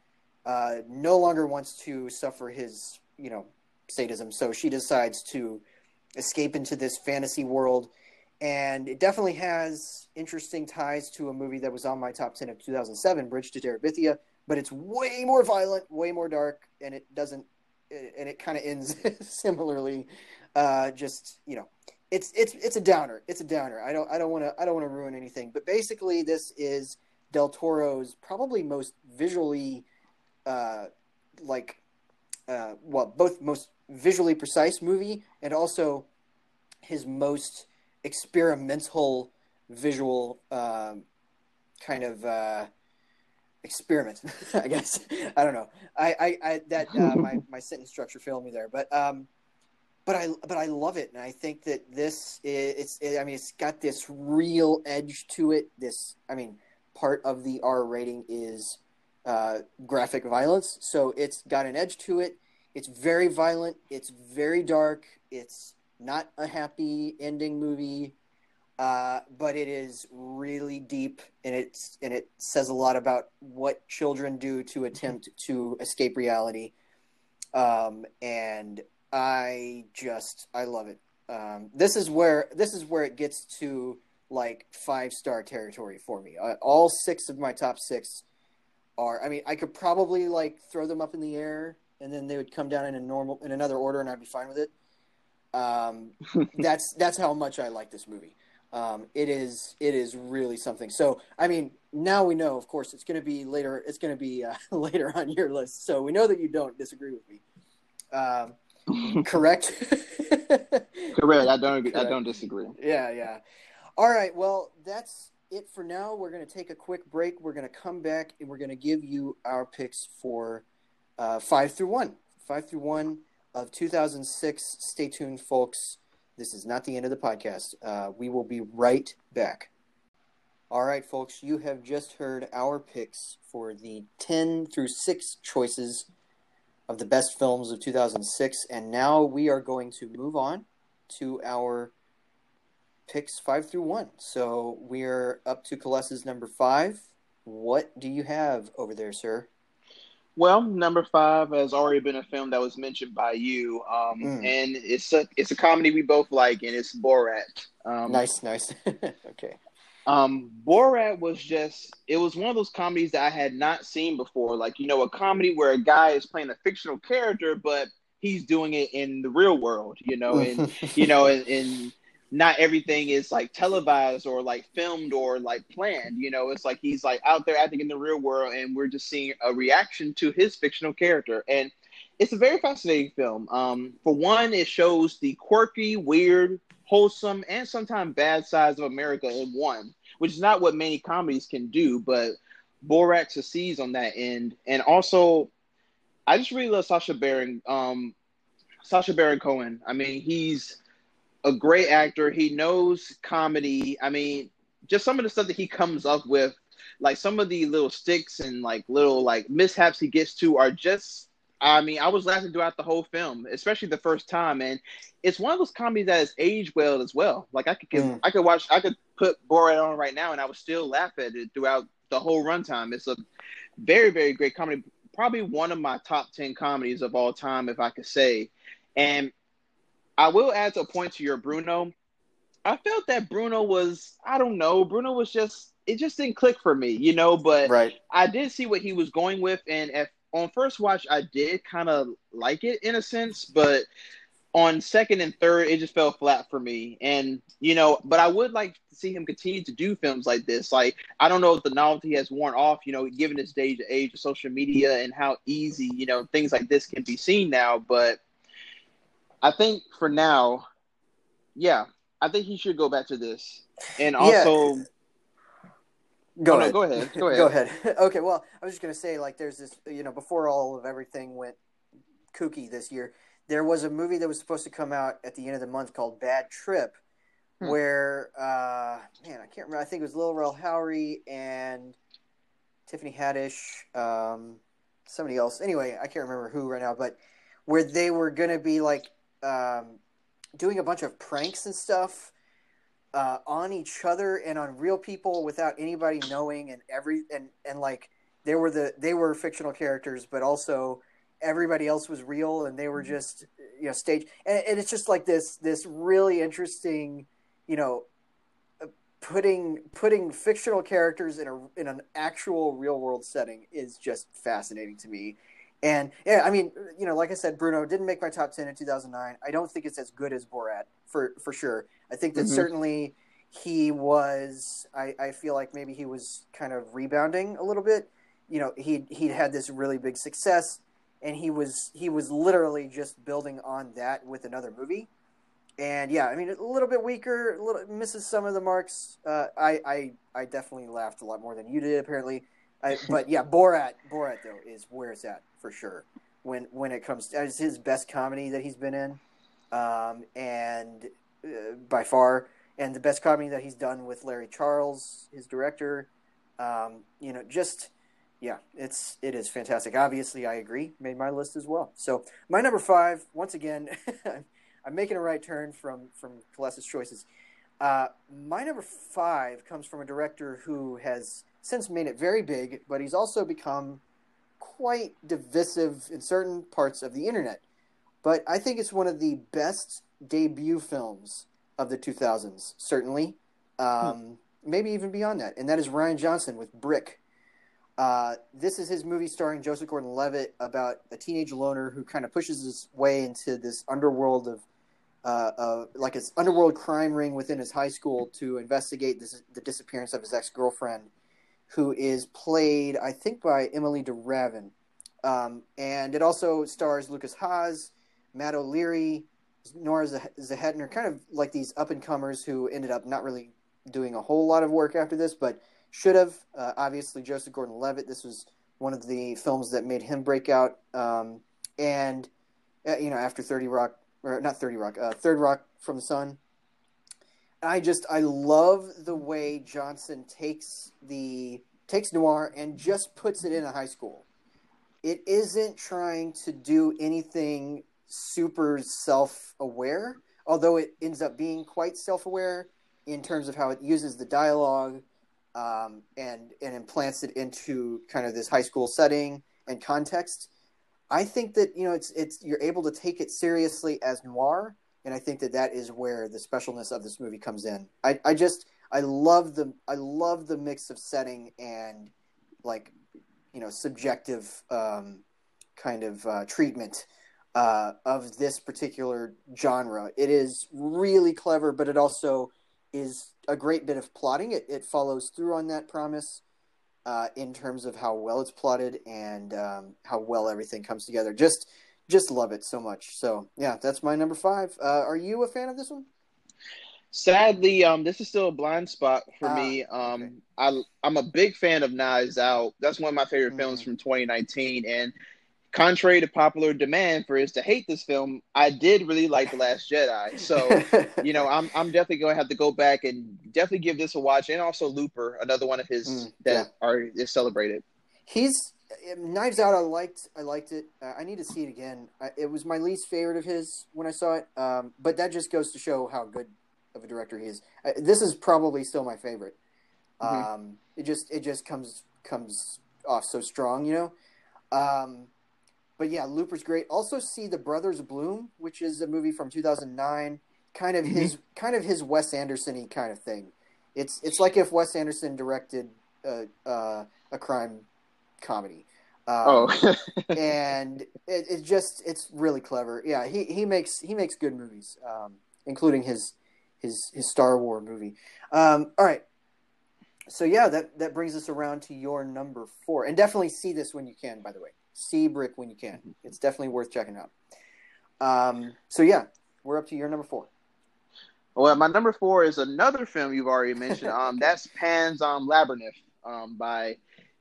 uh, no longer wants to suffer his, you know, sadism. So she decides to escape into this fantasy world. And it definitely has interesting ties to a movie that was on my top 10 of 2007, Bridge to Terabithia, but it's way more violent, way more dark, and it doesn't, and it kind of ends similarly. Uh, just, you know, it's it's it's a downer. It's a downer. I don't I don't want to I don't want to ruin anything. But basically, this is Del Toro's probably most visually, uh, like, uh, well, both most visually precise movie and also his most experimental visual um, kind of uh, experiment. I guess I don't know. I I, I that uh, my my sentence structure failed me there, but um but I but I love it, and I think that this is, it's it, I mean it's got this real edge to it. This I mean part of the R rating is uh, graphic violence, so it's got an edge to it. It's very violent. It's very dark. It's not a happy ending movie, uh, but it is really deep, and it's and it says a lot about what children do to attempt to escape reality. Um, and I just I love it. Um, this is where this is where it gets to like five star territory for me. Uh, all six of my top six are. I mean, I could probably like throw them up in the air, and then they would come down in a normal in another order, and I'd be fine with it. Um, that's that's how much I like this movie. Um, it is it is really something. So I mean, now we know. Of course, it's going to be later. It's going to be uh, later on your list. So we know that you don't disagree with me. Um, Correct. Correct. I don't. Correct. I don't disagree. Yeah, yeah. All right. Well, that's it for now. We're going to take a quick break. We're going to come back and we're going to give you our picks for uh, five through one. Five through one of 2006. Stay tuned, folks. This is not the end of the podcast. Uh, we will be right back. All right, folks, you have just heard our picks for the 10 through 6 choices of the best films of 2006. And now we are going to move on to our picks five through one. So we're up to Kales's number five. What do you have over there, sir? Well, number five has already been a film that was mentioned by you, um, mm. and it's a it's a comedy we both like, and it's Borat. Um, nice, nice. okay. Um, Borat was just it was one of those comedies that I had not seen before. Like, you know, a comedy where a guy is playing a fictional character, but he's doing it in the real world, you know, and you know, and, and not everything is like televised or like filmed or like planned. You know, it's like he's like out there acting in the real world, and we're just seeing a reaction to his fictional character. And it's a very fascinating film. Um, for one, it shows the quirky, weird, wholesome, and sometimes bad sides of America in one, which is not what many comedies can do, but Borat succeeds on that end. And also, I just really love Sacha Baron, um, Sacha Baron Cohen. I mean, he's a great actor. He knows comedy. I mean, just some of the stuff that he comes up with, like some of the little sticks and like little like mishaps he gets to are just I mean, I was laughing throughout the whole film, especially the first time, and it's one of those comedies that has aged well as well. Like I could, mm. I could watch, I could put Borat on right now, and I would still laugh at it throughout the whole runtime. It's a very, very great comedy. Probably one of my top ten comedies of all time, if I could say. And I will add a point to your Bruno. I felt that Bruno was, I don't know, Bruno was just, it just didn't click for me, you know. But right. I did see what he was going with, and if on first watch, I did kind of like it in a sense, but on second and third, it just fell flat for me. And you know, but I would like to see him continue to do films like this. Like I don't know if the novelty has worn off. You know, given this age age of social media and how easy you know things like this can be seen now. But I think for now, yeah, I think he should go back to this. And also. Yeah. Go, oh, ahead. No, go ahead. Go ahead. go ahead. okay. Well, I was just gonna say, like, there's this, you know, before all of everything went kooky this year, there was a movie that was supposed to come out at the end of the month called Bad Trip, hmm. where uh, man, I can't remember. I think it was Lil Rel Howery and Tiffany Haddish, um, somebody else. Anyway, I can't remember who right now, but where they were gonna be like um, doing a bunch of pranks and stuff uh, on each other and on real people without anybody knowing, and every and and like they were the they were fictional characters, but also everybody else was real and they were mm-hmm. just you know stage and, and it's just like this this really interesting you know uh, putting putting fictional characters in a in an actual real world setting is just fascinating to me and yeah i mean you know like i said bruno didn't make my top 10 in 2009 i don't think it's as good as borat for for sure i think that mm-hmm. certainly he was I, I feel like maybe he was kind of rebounding a little bit you know he he had this really big success and he was he was literally just building on that with another movie. And yeah, I mean a little bit weaker, a little misses some of the marks. Uh, I, I I definitely laughed a lot more than you did apparently. I, but yeah, Borat Borat though is where it's at for sure. When when it comes to it's his best comedy that he's been in, um, and uh, by far, and the best comedy that he's done with Larry Charles, his director. Um, you know, just yeah, it's it is fantastic. Obviously, I agree. Made my list as well. So my number five, once again, I'm making a right turn from from Celeste's choices. Uh, my number five comes from a director who has since made it very big, but he's also become quite divisive in certain parts of the internet. But I think it's one of the best debut films of the 2000s, certainly. Um, hmm. Maybe even beyond that. And that is Rian Johnson with Brick. Uh, this is his movie starring Joseph Gordon-Levitt about a teenage loner who kind of pushes his way into this underworld of, uh, uh, like his underworld crime ring within his high school to investigate this, the disappearance of his ex-girlfriend, who is played, I think, by Emily de Ravin. Um, and it also stars Lucas Haas, Matt O'Leary, Nora Zehetner, kind of like these up and comers who ended up not really doing a whole lot of work after this, but should have. Uh, obviously, Joseph Gordon-Levitt. This was one of the films that made him break out. Um, and uh, you know, after Thirty Rock, or not Thirty Rock, uh, Third Rock from the Sun. I just I love the way Johnson takes the takes noir and just puts it in a high school. It isn't trying to do anything super self-aware, although it ends up being quite self-aware in terms of how it uses the dialogue um, and and implants it into kind of this high school setting and context. I think that you know it's it's you're able to take it seriously as noir, and I think that that is where the specialness of this movie comes in. I, I just I love the I love the mix of setting and like you know subjective um, kind of uh, treatment uh, of this particular genre. It is really clever, but it also is a great bit of plotting. It, it follows through on that promise uh, in terms of how well it's plotted and um, how well everything comes together. Just just love it so much. So yeah, that's my number five. Uh, are you a fan of this one? Sadly, um, this is still a blind spot for ah, me. Um, okay. I I'm a big fan of Knives Out. That's one of my favorite mm-hmm. films from 2019, and contrary to popular demand for us to hate this film, I did really like The Last Jedi. So, you know, I'm I'm definitely going to have to go back and definitely give this a watch, and also Looper, another one of his mm, that yeah. are is celebrated. He's Knives Out. I liked. I liked it. Uh, I need to see it again. I, it was my least favorite of his when I saw it, um, but that just goes to show how good of a director he is. Uh, this is probably still my favorite. Mm-hmm. Um, it just it just comes comes off so strong, you know. Um, but yeah, Looper's great. Also, see the Brothers Bloom, which is a movie from 2009, kind of his mm-hmm. kind of his Wes Anderson-y kind of thing. It's it's like if Wes Anderson directed a, uh, a crime comedy. Um, oh, and it, it, just it's really clever. Yeah, he, he makes he makes good movies, um, including his his his Star Wars movie. Um, all right, so yeah, that that brings us around to your number four, and definitely see this when you can. By the way, see Brick when you can. It's definitely worth checking out. Um, so yeah, we're up to your number four. Well, my number four is another film you've already mentioned. Um, that's Pan's um, Labyrinth um, by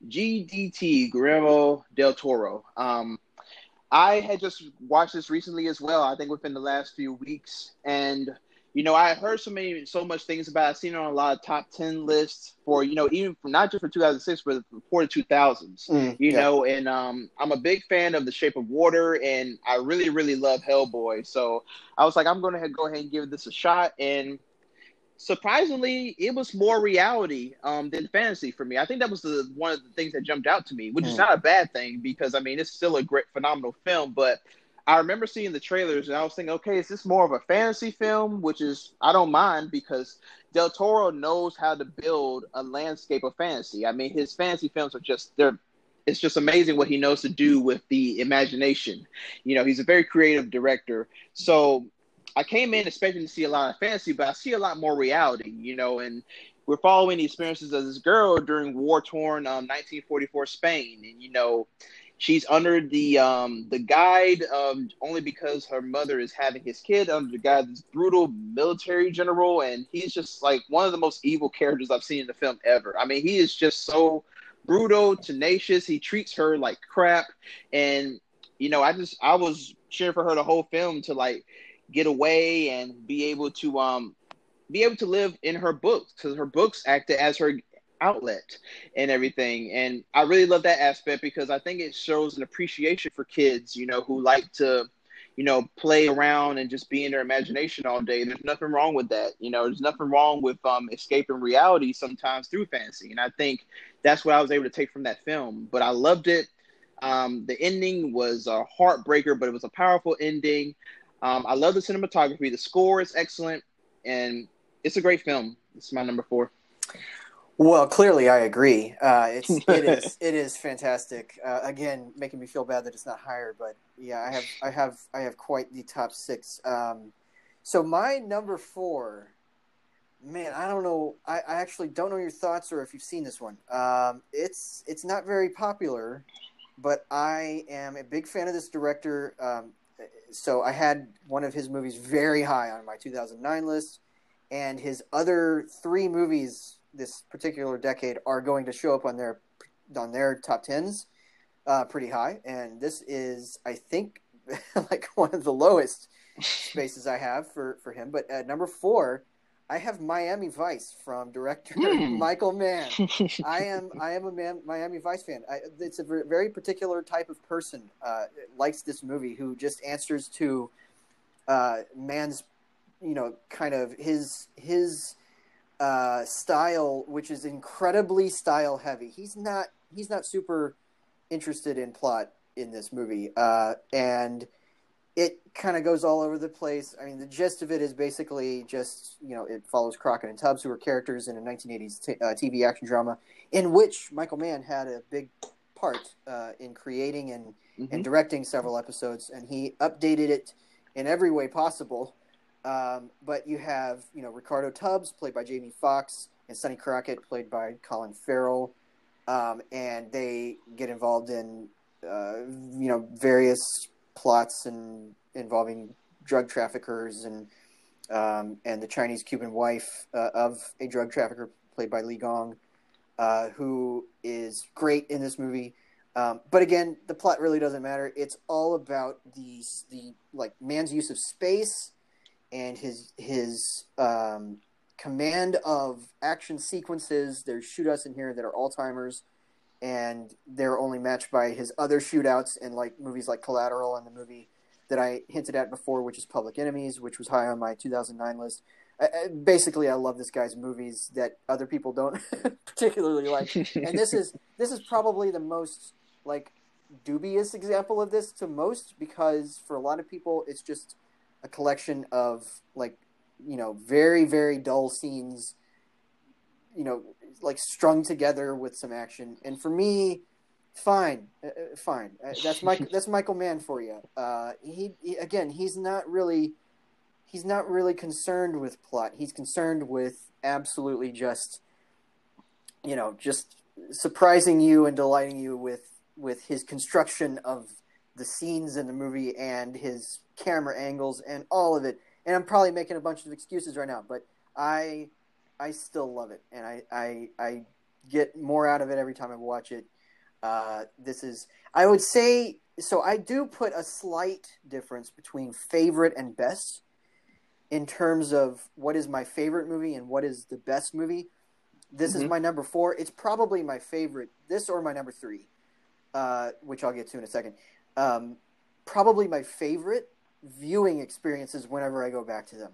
GDT Guillermo del Toro. Um, I had just watched this recently as well. I think within the last few weeks, and you know, I heard so many, so much things about. It. I've seen it on a lot of top ten lists for you know, even for, not just for 2006, but for the 2000s. Mm, you yeah. know, and um, I'm a big fan of The Shape of Water, and I really, really love Hellboy. So I was like, I'm going to go ahead and give this a shot, and surprisingly, it was more reality um, than fantasy for me. I think that was the one of the things that jumped out to me, which mm. is not a bad thing because I mean it's still a great, phenomenal film. But I remember seeing the trailers and I was thinking, okay, is this more of a fantasy film? Which is I don't mind because Del Toro knows how to build a landscape of fantasy. I mean, his fantasy films are just they're it's just amazing what he knows to do with the imagination. You know, he's a very creative director. So I came in expecting to see a lot of fantasy, but I see a lot more reality, you know, and we're following the experiences of this girl during war torn um, 1944 Spain. And, you know, she's under the um, the guide um, only because her mother is having his kid under the guide this brutal military general. And he's just like one of the most evil characters I've seen in the film ever. I mean, he is just so brutal, tenacious. He treats her like crap. And, you know, I just, I was cheering for her the whole film to like, get away and be able to um be able to live in her books because her books acted as her outlet and everything. And i really love that aspect because i think it shows an appreciation for kids you know who like to you know play around and just be in their imagination all day. There's nothing wrong with that you know there's nothing wrong with um escaping reality sometimes through fantasy. And i think that's what i was able to take from that film. But i loved it. Um, the ending was a heartbreaker, but it was a powerful ending. Um, I love the cinematography. The score is excellent, and it's a great film. It's my number four. Well, clearly, I agree. Uh, it's it is it is fantastic. Uh, again, making me feel bad that it's not higher, but yeah, I have I have I have quite the top six. Um, so my number four, man, I don't know. I, I actually don't know your thoughts or if you've seen this one. Um, it's it's not very popular, but I am a big fan of this director. Um, so I had one of his movies very high on my 2009 list, and his other three movies this particular decade are going to show up on their on their top tens, uh, pretty high. And this is, I think, like one of the lowest spaces I have for for him. But at number four I have Miami Vice from director mm. Michael Mann. I am I am a man, Miami Vice fan. I, it's a very particular type of person uh, likes this movie who just answers to uh, Mann's, you know, kind of his his uh, style, which is incredibly style heavy. He's not he's not super interested in plot in this movie, uh, and it kind of goes all over the place. I mean, the gist of it is basically just you know it follows Crockett and Tubbs, who are characters in a 1980s t- uh, TV action drama, in which Michael Mann had a big part uh, in creating and mm-hmm. and directing several episodes, and he updated it in every way possible. Um, but you have you know Ricardo Tubbs, played by Jamie Foxx, and Sonny Crockett, played by Colin Farrell, um, and they get involved in uh, you know various plots and involving drug traffickers and um, and the Chinese Cuban wife uh, of a drug trafficker played by Li Gong, uh, who is great in this movie. Um, but again, the plot really doesn't matter. It's all about the the like Mann's use of space and his his um, command of action sequences. There's shoot us in here that are all timers and they're only matched by his other shootouts in like movies like Collateral and the movie that I hinted at before, which is Public Enemies, which was high on my 2009 list. basically, I love this guy's movies that other people don't particularly like, and this is this is probably the most like dubious example of this to most because for a lot of people, it's just a collection of like you know very very dull scenes you know like strung together with some action. And for me, fine, uh, uh fine. Uh, that's Mike. that's Michael Mann for you. Uh, he, he again, he's not really, he's not really concerned with plot. He's concerned with absolutely just, you know, just surprising you and delighting you with with his construction of the scenes in the movie and his camera angles and all of it. And I'm probably making a bunch of excuses right now, but I I still love it, and I I, I get more out of it every time I watch it. Uh, this is I would say so. I do put a slight difference between favorite and best in terms of what is my favorite movie and what is the best movie. This mm-hmm. is my number four. It's probably my favorite. This or my number three, uh, which I'll get to in a second. Um, probably my favorite viewing experiences whenever I go back to them.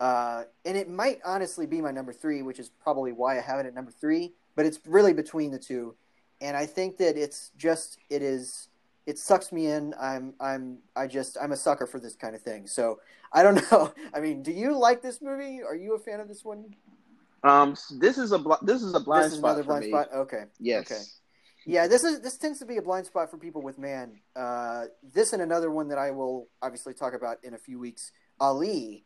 Uh, and it might honestly be my number three, which is probably why I have it at number three. But it's really between the two, and I think that it's just it is it sucks me in. I'm I'm I just I'm a sucker for this kind of thing. So I don't know. I mean, do you like this movie? Are you a fan of this one? Um, this is a bl- this is a blind this is spot another blind me. spot. Okay. Yes. Okay. Yeah, this is this tends to be a blind spot for people with Mann. Uh, this and another one that I will obviously talk about in a few weeks. Ali,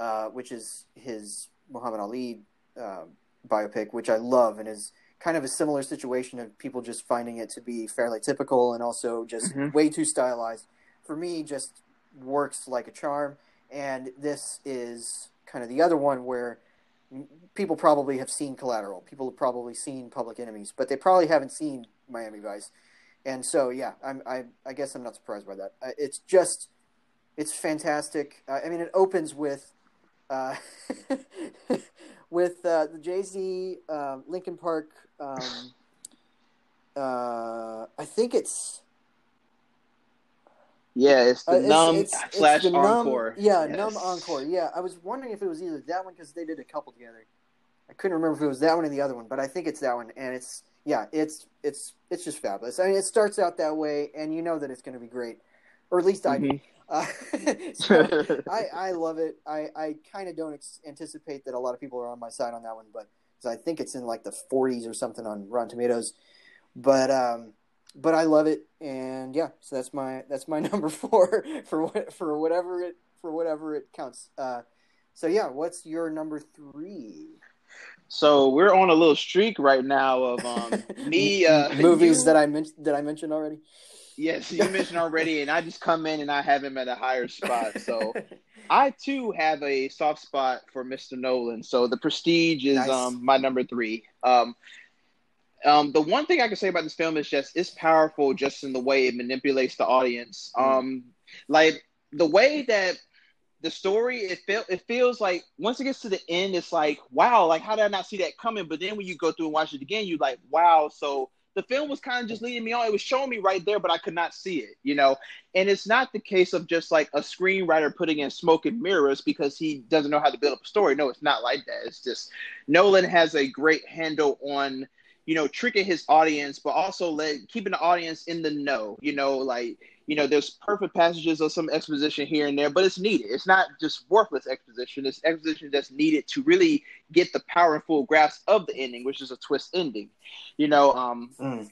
uh, which is his Muhammad Ali uh, biopic, which I love and is kind of a similar situation of people just finding it to be fairly typical and also just mm-hmm. way too stylized. For me, just works like a charm. And this is kind of the other one where people probably have seen Collateral. People have probably seen Public Enemies, but they probably haven't seen Miami Vice. And so, yeah, I'm, I, I guess I'm not surprised by that. It's just, it's fantastic. Uh, I mean, it opens with, uh, with uh, the Jay Z uh, Linkin Park. Um, uh, I think it's. Yeah, it's the uh, numb it's, it's, slash it's encore. Numb, yeah, yes. numb encore. Yeah, I was wondering if it was either that one because they did a couple together. I couldn't remember if it was that one or the other one, but I think it's that one, and it's yeah, it's it's it's just fabulous. I mean, it starts out that way, and you know that it's going to be great, or at least mm-hmm. I do. Uh, so I I love it. I I kind of don't ex- anticipate that a lot of people are on my side on that one, but I think it's in like the 40s or something on Rotten Tomatoes. But um, but I love it, and yeah, so that's my that's my number four for what for whatever it for whatever it counts. Uh, so yeah, what's your number three? So we're on a little streak right now of um, me uh, movies you, that I mentioned that I mentioned already. Yes, you mentioned already, and I just come in and I have him at a higher spot. So I too have a soft spot for Mr. Nolan. So the Prestige is nice. um, my number three. Um, um, the one thing I can say about this film is just it's powerful, just in the way it manipulates the audience. Mm. Um, like the way that the story it feel it feels like once it gets to the end, it's like wow, like how did I not see that coming? But then when you go through and watch it again, you like wow. So the film was kind of just leading me on. It was showing me right there, but I could not see it, you know. And it's not the case of just like a screenwriter putting in smoke and mirrors because he doesn't know how to build up a story. No, it's not like that. It's just Nolan has a great handle on you know, tricking his audience, but also let keeping the audience in the know. You know, like you know, there's perfect passages of some exposition here and there, but it's needed. It's not just worthless exposition. It's exposition that's needed to really get the powerful grasp of the ending, which is a twist ending. You know, um, mm.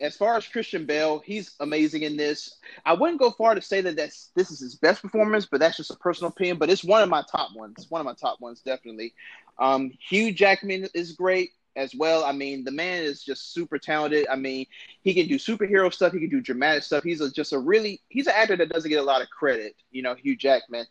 as far as Christian Bale, he's amazing in this. I wouldn't go far to say that that's this is his best performance, but that's just a personal opinion. But it's one of my top ones. One of my top ones, definitely. Um, Hugh Jackman is great as well. I mean, the man is just super talented. I mean, he can do superhero stuff. He can do dramatic stuff. He's a, just a really he's an actor that doesn't get a lot of credit. You know, Hugh Jackman.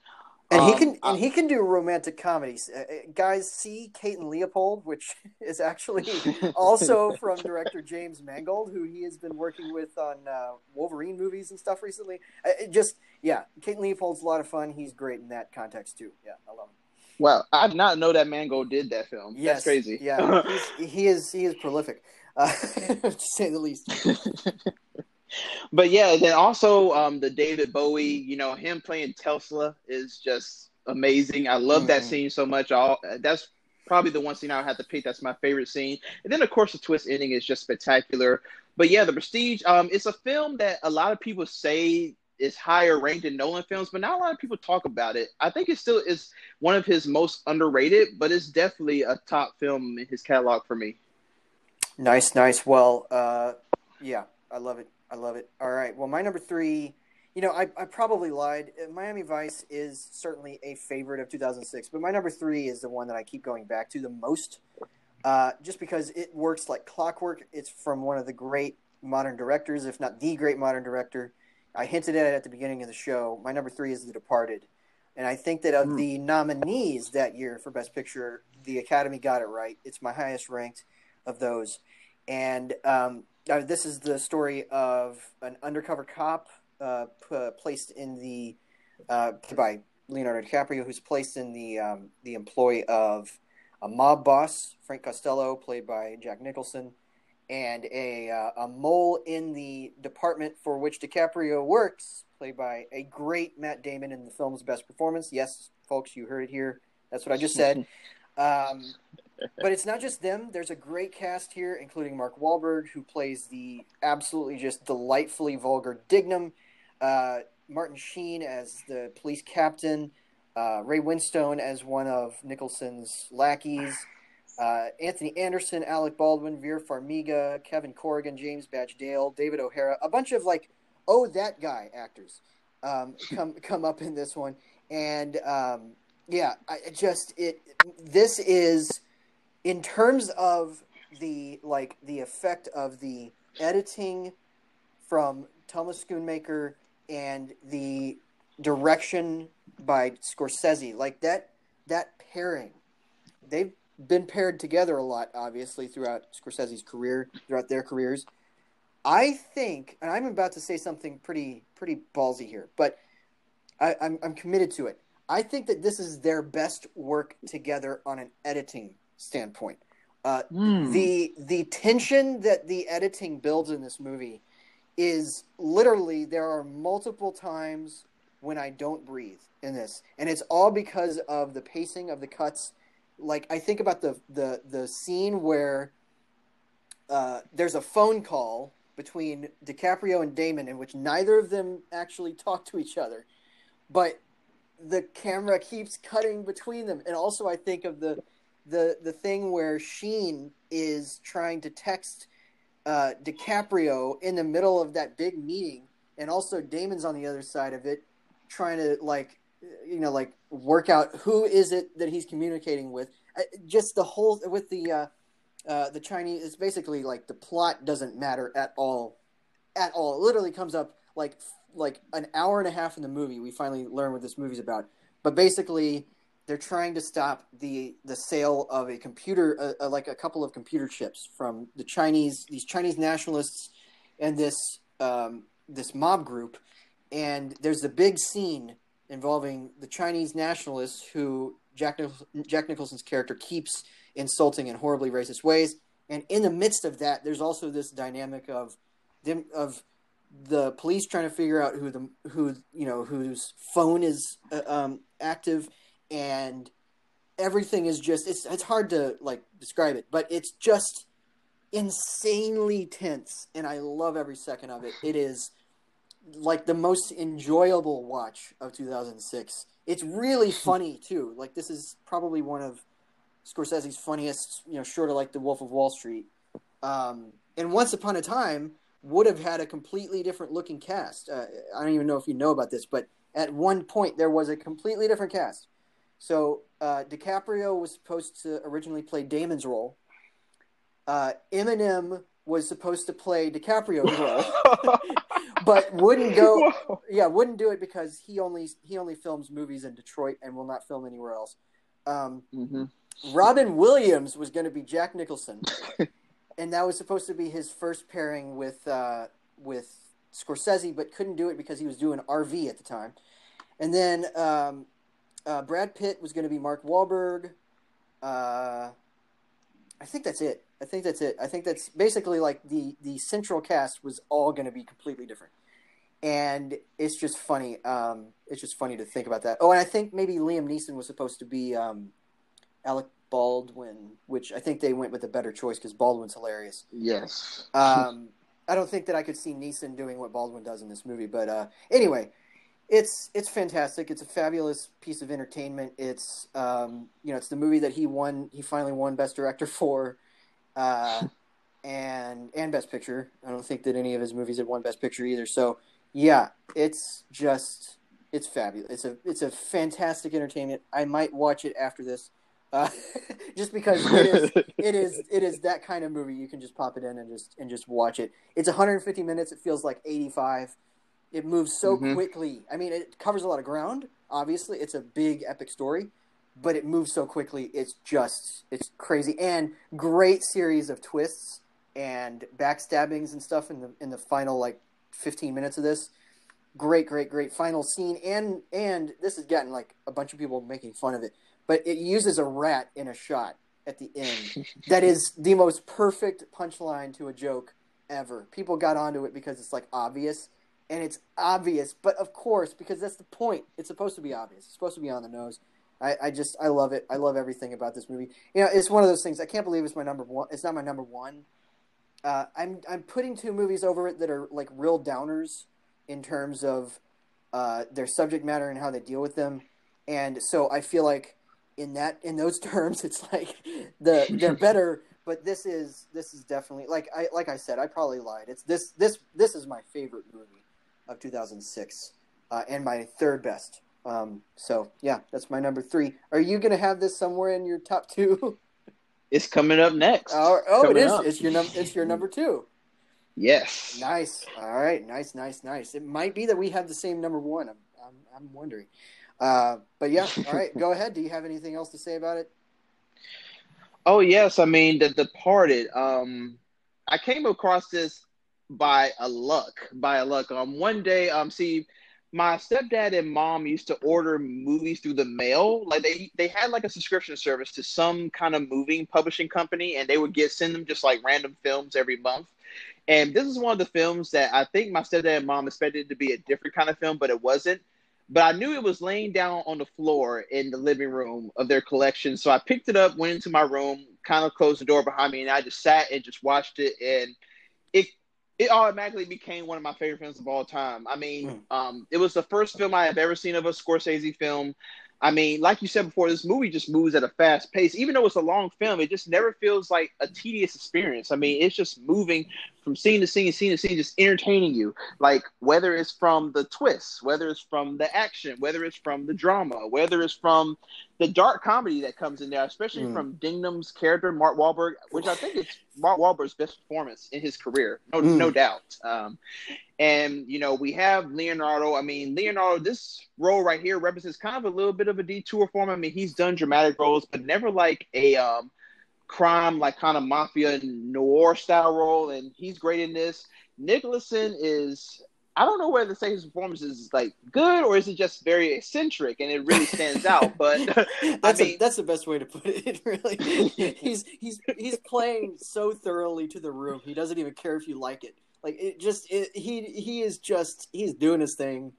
And um, he can and he can do romantic comedies. Uh, uh, guys, see Kate and Leopold, which is actually also from director James Mangold, who he has been working with on uh, Wolverine movies and stuff recently. Uh, just yeah, Kate and Leopold's a lot of fun. He's great in that context too. Yeah, I love him. Wow, I did not know that Mangold did that film. Yes, That's crazy. Yeah, he is he is prolific, uh, to say the least. but yeah, then also um, the David Bowie, you know, him playing Tesla is just amazing. I love mm-hmm. that scene so much. All that's probably the one scene I would have to pick. That's my favorite scene. And then of course the twist ending is just spectacular. But yeah, the Prestige. Um, it's a film that a lot of people say is higher ranked than Nolan films, but not a lot of people talk about it. I think it still is one of his most underrated, but it's definitely a top film in his catalog for me. Nice, nice. Well, uh, yeah, I love it. I love it. All right. Well, my number three. You know, I, I probably lied. Uh, Miami Vice is certainly a favorite of 2006, but my number three is the one that I keep going back to the most, uh, just because it works like clockwork. It's from one of the great modern directors, if not the great modern director. I hinted at it at the beginning of the show. My number three is The Departed. And I think that of mm. the nominees that year for Best Picture, the Academy got it right. It's my highest ranked of those. And um, uh, this is the story of an undercover cop uh, p- placed in the uh, by Leonardo DiCaprio, who's placed in the um, the employ of a mob boss, Frank Costello, played by Jack Nicholson, and a uh, a mole in the department for which DiCaprio works, played by a great Matt Damon in the film's best performance. Yes, folks, you heard it here. That's what I just said. um, but it's not just them. There's a great cast here, including Mark Wahlberg, who plays the absolutely just delightfully vulgar Dignam. Uh, Martin Sheen as the police captain. Uh, Ray Winstone as one of Nicholson's lackeys uh, Anthony Anderson, Alec Baldwin, Vera Farmiga, Kevin Corrigan, James Badge Dale, David O'Hara, a bunch of like, oh, that guy actors um, come come up in this one, and um, yeah, I just it. This is in terms of the like the effect of the editing from Thomas Schoonmaker and the direction by Scorsese, like that that pairing, they've been paired together a lot, obviously, throughout Scorsese's career, throughout their careers. I think, and I'm about to say something pretty pretty ballsy here, but I, I'm I'm committed to it. I think that this is their best work together on an editing standpoint. Uh, mm. The the tension that the editing builds in this movie is literally there are multiple times when I don't breathe in this, and it's all because of the pacing of the cuts like I think about the the the scene where uh, there's a phone call between DiCaprio and Damon in which neither of them actually talk to each other, but the camera keeps cutting between them. And also, I think of the the the thing where Sheen is trying to text uh, DiCaprio in the middle of that big meeting, and also Damon's on the other side of it, trying to like you know like work out who is it that he's communicating with. Just the whole with the uh, uh, the Chinese. It's basically like the plot doesn't matter at all, at all. It literally comes up like like an hour and a half in the movie. We finally learn what this movie's about. But basically, they're trying to stop the the sale of a computer, uh, uh, like a couple of computer chips from the Chinese, these Chinese nationalists, and this um, this mob group. And there's a big scene involving the Chinese nationalists who Jack, Jack Nicholson's character keeps insulting in horribly racist ways. And in the midst of that, there's also this dynamic of them of the police trying to figure out who the who you know whose phone is uh, um, active, and everything is just it's it's hard to like describe it, but it's just insanely tense, and I love every second of it. It is like the most enjoyable watch of 2006. It's really funny too. Like this is probably one of Scorsese's funniest, you know, short of like The Wolf of Wall Street. Um, and Once Upon a Time would have had a completely different looking cast. Uh, I don't even know if you know about this, but at one point there was a completely different cast. So uh, DiCaprio was supposed to originally play Damon's role. Uh, Eminem was supposed to play DiCaprio's role, but wouldn't go. Whoa. Yeah, wouldn't do it because he only he only films movies in Detroit and will not film anywhere else. Um, mm-hmm. Robin Williams was going to be Jack Nicholson, and that was supposed to be his first pairing with uh, with Scorsese, but couldn't do it because he was doing RV at the time. And then um, uh, Brad Pitt was going to be Mark Wahlberg. Uh, I think that's it. I think that's it. I think that's basically like the the central cast was all going to be completely different, and it's just funny. Um, it's just funny to think about that. Oh, and I think maybe Liam Neeson was supposed to be um, Alec Baldwin, which I think they went with a better choice because Baldwin's hilarious. Yes. um, I don't think that I could see Neeson doing what Baldwin does in this movie, but uh, anyway, it's it's fantastic. It's a fabulous piece of entertainment. It's um, you know it's the movie that he won. He finally won Best Director for. Uh, and and Best Picture. I don't think that any of his movies have won Best Picture either. So yeah, it's just it's fabulous. It's a it's a fantastic entertainment. I might watch it after this, uh, just because it is it is it is that kind of movie. You can just pop it in and just and just watch it. It's 150 minutes. It feels like 85. It moves so mm-hmm. quickly. I mean, it covers a lot of ground. Obviously, it's a big epic story, but it moves so quickly. It's just it's crazy and great series of twists and backstabbings and stuff in the in the final like 15 minutes of this. Great, great, great final scene, and and this has gotten like a bunch of people making fun of it, but it uses a rat in a shot at the end. that is the most perfect punchline to a joke ever. People got onto it because it's like obvious, and it's obvious, but of course because that's the point. It's supposed to be obvious. It's supposed to be on the nose. I, I just I love it. I love everything about this movie. You know, it's one of those things. I can't believe it's my number one. It's not my number one uh, I'm I'm putting two movies over it that are like real downers in terms of uh, their subject matter and how they deal with them, and so I feel like in that in those terms, it's like the they're better. But this is this is definitely like I like I said I probably lied. It's this this this is my favorite movie of 2006 uh, and my third best. Um, so yeah, that's my number three. Are you gonna have this somewhere in your top two? It's coming up next. Oh, oh it is. Up. It's your number. It's your number two. Yes. Nice. All right. Nice. Nice. Nice. It might be that we have the same number one. I'm. I'm, I'm wondering. Uh, but yeah. All right. go ahead. Do you have anything else to say about it? Oh yes. I mean, The Departed. Um, I came across this by a luck. By a luck. Um, one day. Um, see my stepdad and mom used to order movies through the mail. Like they they had like a subscription service to some kind of moving publishing company, and they would get send them just like random films every month. And this is one of the films that I think my stepdad and mom expected to be a different kind of film, but it wasn't. But I knew it was laying down on the floor in the living room of their collection, so I picked it up, went into my room, kind of closed the door behind me, and I just sat and just watched it. And it it automatically became one of my favorite films of all time. I mean, mm. um, it was the first film I have ever seen of a Scorsese film. I mean, like you said before, this movie just moves at a fast pace. Even though it's a long film, it just never feels like a tedious experience. I mean, it's just moving from scene to scene, scene to scene, just entertaining you. Like whether it's from the twists, whether it's from the action, whether it's from the drama, whether it's from the dark comedy that comes in there, especially mm. from Dignam's character, Mark Wahlberg, which I think is Mark Wahlberg's best performance in his career, no, mm. no doubt. Um, and you know, we have Leonardo. I mean, Leonardo, this role right here represents kind of a little bit of a detour for him. I mean, he's done dramatic roles, but never like a um, crime, like kind of mafia noir style role, and he's great in this. Nicholson is I don't know whether to say his performance is like good or is it just very eccentric and it really stands out. But that's I mean, a, that's the best way to put it. Really, he's he's he's playing so thoroughly to the room. He doesn't even care if you like it. Like it just it, he he is just he's doing his thing,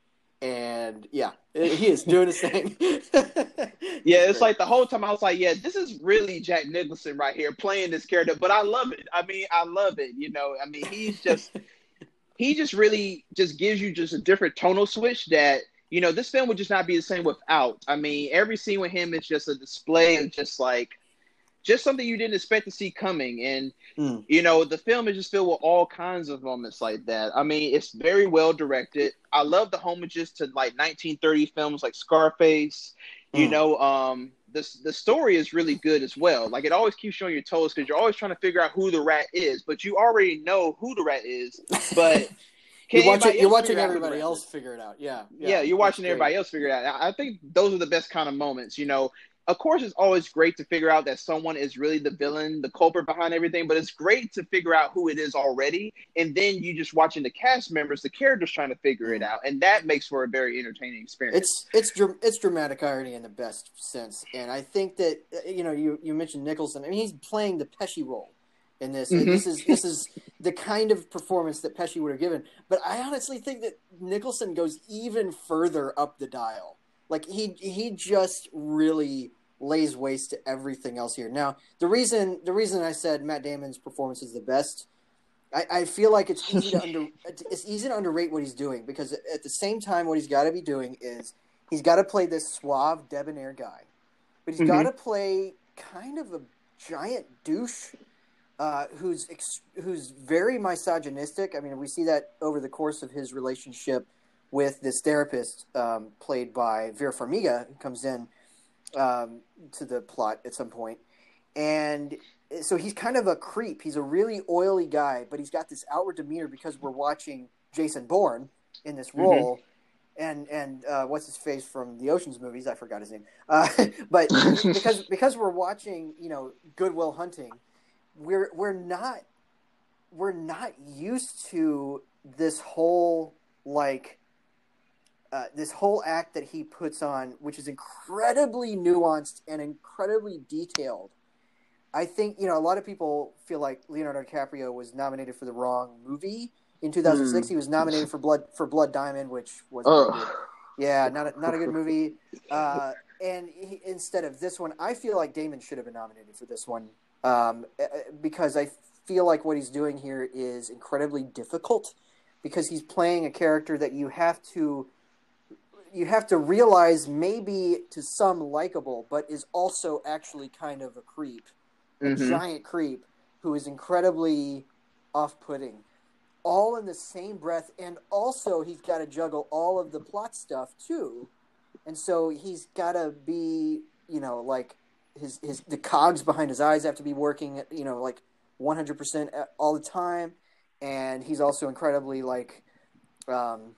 and yeah, he is doing his thing. yeah, it's like the whole time I was like, yeah, this is really Jack Nicholson right here playing this character, but I love it. I mean, I love it. You know, I mean, he's just he just really just gives you just a different tonal switch that you know this film would just not be the same without. I mean, every scene with him is just a display of just like just something you didn't expect to see coming. And mm. you know, the film is just filled with all kinds of moments like that. I mean, it's very well directed. I love the homages to like 1930 films like Scarface. Mm. You hmm. know, um, the the story is really good as well. Like it always keeps showing your toes because you're always trying to figure out who the rat is, but you already know who the rat is. But you're watching, you're watching everybody else figure it out. Yeah, yeah, yeah you're watching everybody else figure it out. I think those are the best kind of moments. You know, of course, it's always great to figure out that someone is really the villain, the culprit behind everything. But it's great to figure out who it is already, and then you just watching the cast members, the characters trying to figure it out, and that makes for a very entertaining experience. It's it's it's dramatic irony in the best sense, and I think that you know you you mentioned Nicholson. I mean, he's playing the Pesci role in this. Mm-hmm. This is this is the kind of performance that Pesci would have given. But I honestly think that Nicholson goes even further up the dial like he he just really lays waste to everything else here. Now, the reason the reason I said Matt Damon's performance is the best, I, I feel like it's easy to under it's easy to underrate what he's doing because at the same time, what he's got to be doing is he's got to play this suave, debonair guy, but he's mm-hmm. got to play kind of a giant douche uh, who's ex- who's very misogynistic. I mean, we see that over the course of his relationship with this therapist um, played by Vera Farmiga, who comes in um, to the plot at some point. and so he's kind of a creep. He's a really oily guy, but he's got this outward demeanor because we're watching Jason Bourne in this mm-hmm. role. Mm-hmm. And and uh, what's his face from the Ocean's movies? I forgot his name. Uh, but because because we're watching, you know, Good Will Hunting, we're we're not we're not used to this whole like uh, this whole act that he puts on, which is incredibly nuanced and incredibly detailed. I think you know a lot of people feel like Leonardo DiCaprio was nominated for the wrong movie in 2006. Mm. He was nominated for Blood for Blood Diamond, which was yeah, not a, not a good movie. Uh, and he, instead of this one, I feel like Damon should have been nominated for this one um, eh, eh, because I feel like what he's doing here is incredibly difficult because he's playing a character that you have to you have to realize maybe to some likable, but is also actually kind of a creep, a mm-hmm. giant creep who is incredibly off-putting, all in the same breath, and also he's got to juggle all of the plot stuff too, and so he's got to be, you know, like his his the cogs behind his eyes have to be working, you know, like 100% all the time, and he's also incredibly like. Um,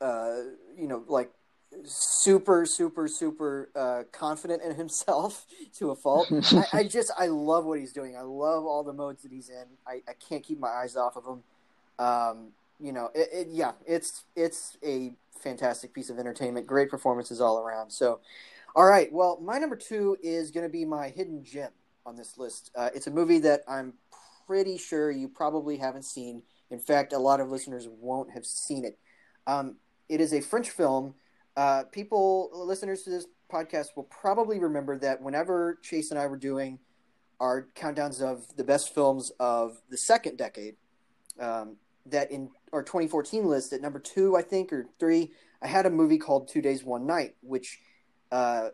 uh, you know, like super, super, super uh, confident in himself to a fault. I, I, just, I love what he's doing. I love all the modes that he's in. I, I can't keep my eyes off of him. Um, you know, it, it, yeah, it's it's a fantastic piece of entertainment. Great performances all around. So, all right, well, my number two is going to be my hidden gem on this list. Uh, it's a movie that I'm pretty sure you probably haven't seen. In fact, a lot of listeners won't have seen it. Um, it is a French film. Uh, people, listeners to this podcast, will probably remember that whenever Chase and I were doing our countdowns of the best films of the second decade, um, that in our 2014 list at number two, I think, or three, I had a movie called Two Days, One Night, which uh,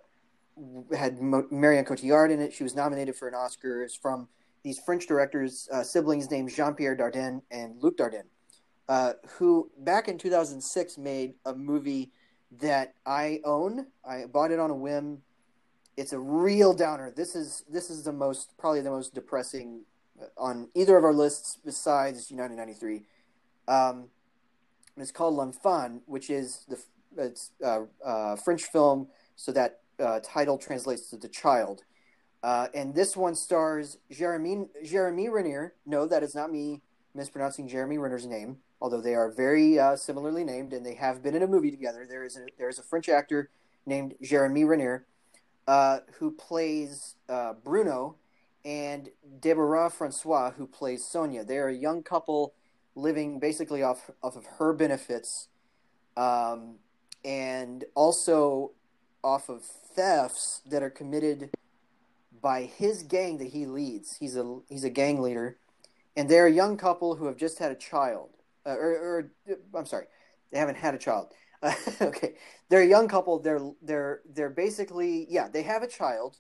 had Marion Cotillard in it. She was nominated for an Oscar. It's from these French directors, uh, siblings named Jean Pierre Dardenne and Luc Dardenne. Uh, who back in 2006 made a movie that I own. I bought it on a whim. It's a real downer. This is this is the most probably the most depressing uh, on either of our lists besides United 93. Um, it's called L'Enfant, which is the it's uh, uh, French film, so that uh, title translates to the child. Uh, and this one stars Jeremy Jérémie Renier. No, that is not me mispronouncing Jeremy Renner's name although they are very uh, similarly named and they have been in a movie together. There is a, there is a French actor named Jérémie Renier uh, who plays uh, Bruno and Deborah Francois who plays Sonia. They are a young couple living basically off off of her benefits, um, and also off of thefts that are committed by his gang that he leads. He's a he's a gang leader, and they're a young couple who have just had a child uh, or, or, I'm sorry, they haven't had a child. Uh, okay, they're a young couple. They're they're they're basically yeah, they have a child,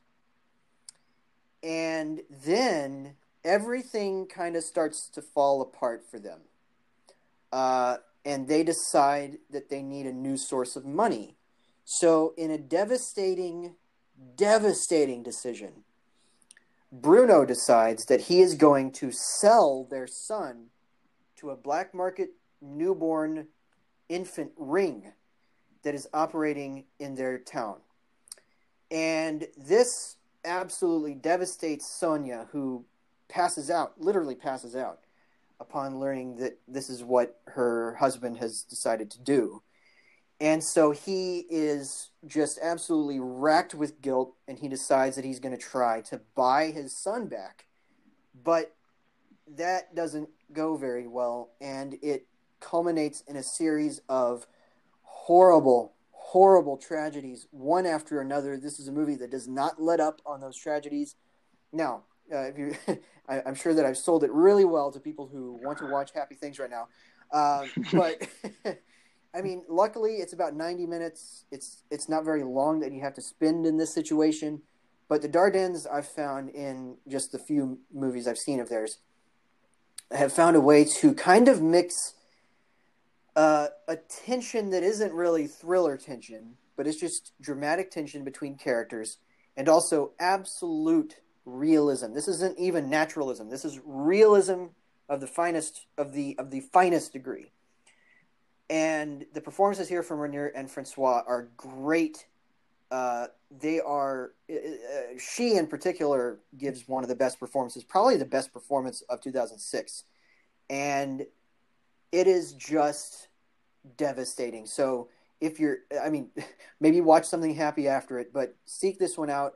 and then everything kind of starts to fall apart for them. Uh, and they decide that they need a new source of money. So, in a devastating, devastating decision, Bruno decides that he is going to sell their son to a black market newborn infant ring that is operating in their town. And this absolutely devastates Sonia, who passes out, literally passes out, upon learning that this is what her husband has decided to do. And so he is just absolutely racked with guilt, and he decides that he's going to try to buy his son back. But that doesn't go very well, and it culminates in a series of horrible, horrible tragedies, one after another. This is a movie that does not let up on those tragedies. Now, uh, if I, am sure that I've sold it really well to people who want to watch happy things right now. Uh, but I mean, luckily, it's about 90 minutes. It's it's not very long that you have to spend in this situation. But the Dardennes, I've found in just the few movies I've seen of theirs, have found a way to kind of mix uh, a tension that isn't really thriller tension, but it's just dramatic tension between characters, and also absolute realism. This isn't even naturalism. This is realism of the finest of the of the finest degree. And the performances here from Renier and Francois are great. Uh, they are uh, uh, she in particular gives one of the best performances, probably the best performance of 2006, and it is just devastating. So if you're, I mean, maybe watch something happy after it, but seek this one out.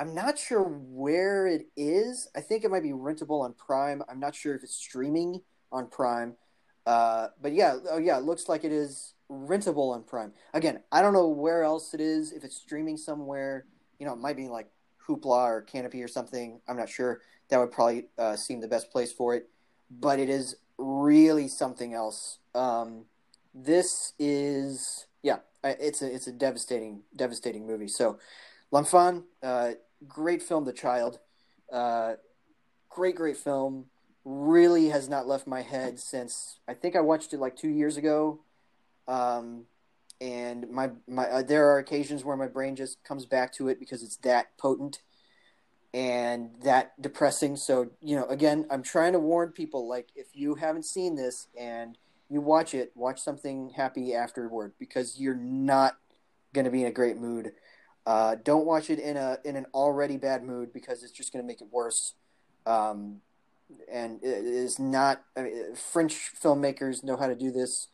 I'm not sure where it is. I think it might be rentable on Prime. I'm not sure if it's streaming on Prime. Uh, but yeah, oh yeah, it looks like it is rentable on Prime. Again, I don't know where else it is. If it's streaming somewhere, you know, it might be like Hoopla or Kanopy or something. I'm not sure. That would probably uh, seem the best place for it. But it is really something else. Um, this is yeah, it's a it's a devastating devastating movie. So, L'Enfant, uh, great film, The Child, uh, great great film. Really has not left my head since I think I watched it like two years ago. Um, and my my uh, there are occasions where my brain just comes back to it because it's that potent and that depressing. So you know, again, I'm trying to warn people like if you haven't seen this and you watch it, watch something happy afterward because you're not going to be in a great mood. Uh, don't watch it in a in an already bad mood because it's just going to make it worse. Um, and it is not. I mean, French filmmakers know how to do this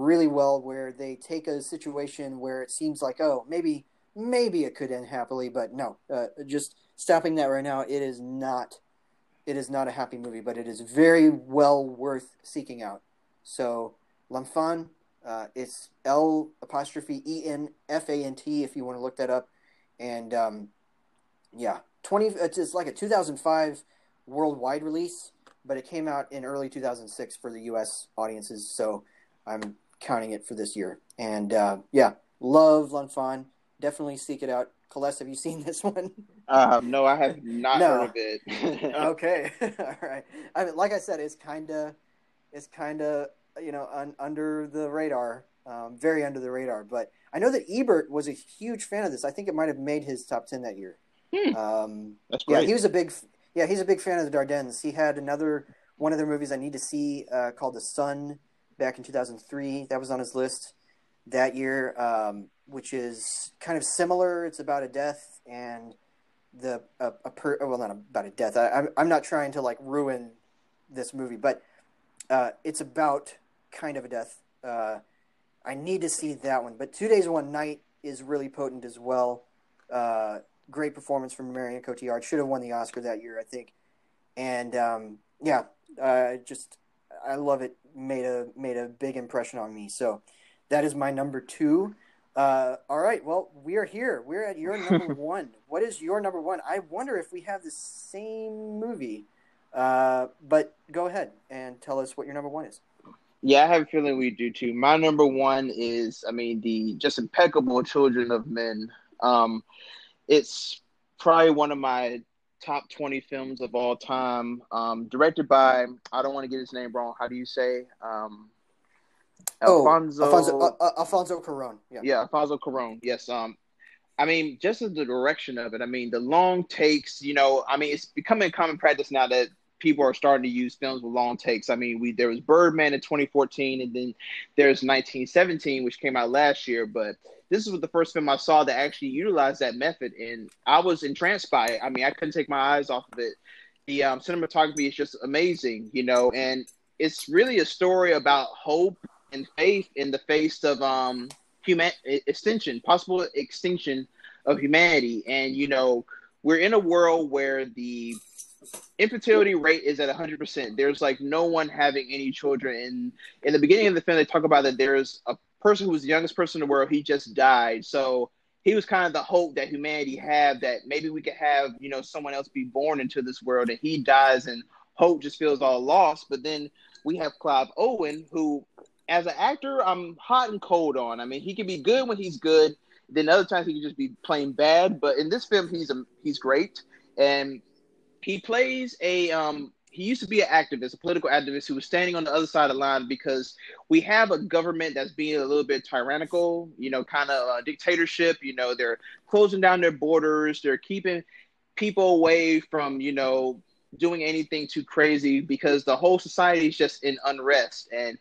really well, where they take a situation where it seems like, oh, maybe maybe it could end happily, but no. Uh, just stopping that right now. It is not. It is not a happy movie, but it is very well worth seeking out. So L'Enfant, uh, it's L apostrophe E N F A N T if you want to look that up. And um, yeah, twenty. It's like a 2005 worldwide release, but it came out in early 2006 for the U.S. audiences. So I'm counting it for this year. And uh, yeah, love L'Enfant. Definitely seek it out. Celeste, have you seen this one? Um, no, I have not no. heard of it. okay, all right. I mean, like I said, it's kind of is kind of you know un, under the radar, um, very under the radar. But I know that Ebert was a huge fan of this. I think it might have made his top ten that year. Hmm. Um, That's great. Yeah, he was a big yeah he's a big fan of the Dardennes. He had another one of their movies I need to see uh, called The Son back in 2003. That was on his list that year, um, which is kind of similar. It's about a death and the a, a per, well not about a death. I, I'm I'm not trying to like ruin this movie, but uh, it's about kind of a death. Uh, I need to see that one. But Two Days One Night is really potent as well. Uh, great performance from Marion Cotillard. Should have won the Oscar that year, I think. And um, yeah, uh, just I love it. Made a made a big impression on me. So that is my number two. Uh, all right. Well, we are here. We're at your number one. What is your number one? I wonder if we have the same movie. Uh, but go ahead and tell us what your number one is. Yeah, I have a feeling we do too. My number one is, I mean, the just impeccable Children of Men. Um, it's probably one of my top 20 films of all time. Um, directed by, I don't want to get his name wrong. How do you say? Um, Alfonso, oh, Alfonso, uh, uh, Alfonso Cuarón. Yeah. yeah, Alfonso Cuarón. Yes. Um, I mean, just as the direction of it. I mean, the long takes. You know, I mean, it's becoming common practice now that people are starting to use films with long takes. I mean, we there was Birdman in 2014, and then there's 1917, which came out last year. But this was the first film I saw that actually utilized that method, and I was entranced by it. I mean, I couldn't take my eyes off of it. The um, cinematography is just amazing, you know, and it's really a story about hope and faith in the face of um human extinction, possible extinction of humanity, and you know. We're in a world where the infertility rate is at 100%. There's like no one having any children. In in the beginning of the film, they talk about that there's a person who was the youngest person in the world. He just died. So he was kind of the hope that humanity had that maybe we could have you know someone else be born into this world, and he dies, and hope just feels all lost. But then we have Clive Owen, who, as an actor, I'm hot and cold on. I mean, he can be good when he's good Then other times he can just be playing bad. But in this film, he's a, he's great, and he plays a um he used to be an activist, a political activist who was standing on the other side of the line because we have a government that's being a little bit tyrannical, you know, kind of a dictatorship. You know, they're closing down their borders, they're keeping people away from, you know, doing anything too crazy because the whole society is just in unrest. And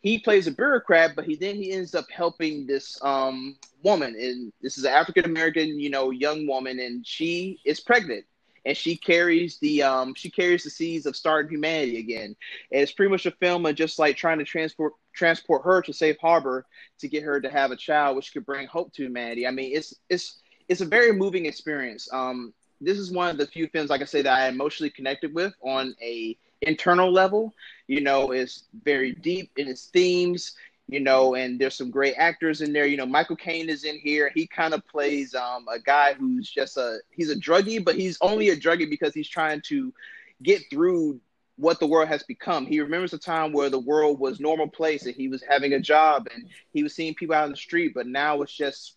he plays a bureaucrat, but he then he ends up helping this um, woman, and this is an African American, you know, young woman, and she is pregnant and she carries the um she carries the seeds of starting humanity again. And it's pretty much a film of just like trying to transport transport her to safe harbor to get her to have a child, which could bring hope to humanity. I mean, it's it's it's a very moving experience. Um, this is one of the few films, like I say, that I emotionally connected with on a internal level. You know, it's very deep in its themes you know, and there's some great actors in there. You know, Michael Caine is in here. He kind of plays um, a guy who's just a he's a druggie, but he's only a druggie because he's trying to get through what the world has become. He remembers a time where the world was normal place and he was having a job and he was seeing people out on the street, but now it's just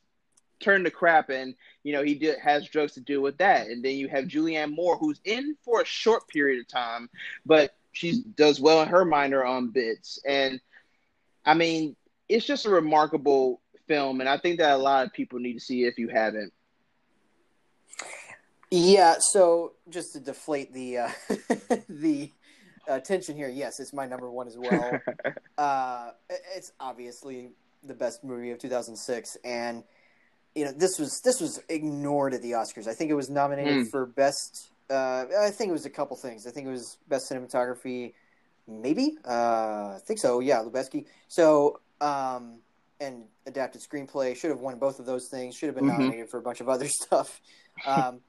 turned to crap and you know he did has drugs to deal with that. And then you have Julianne Moore who's in for a short period of time, but she does well in her minor um bits and I mean, it's just a remarkable film, and I think that a lot of people need to see it if you haven't. Yeah. So just to deflate the uh, the uh, tension here, yes, it's my number one as well. uh, it's obviously the best movie of 2006, and you know this was this was ignored at the Oscars. I think it was nominated mm. for best. Uh, I think it was a couple things. I think it was best cinematography, maybe. Uh, I think so. Yeah, Lubezki. So, um, and adapted screenplay should have won both of those things. Should have been mm-hmm. nominated for a bunch of other stuff. Um,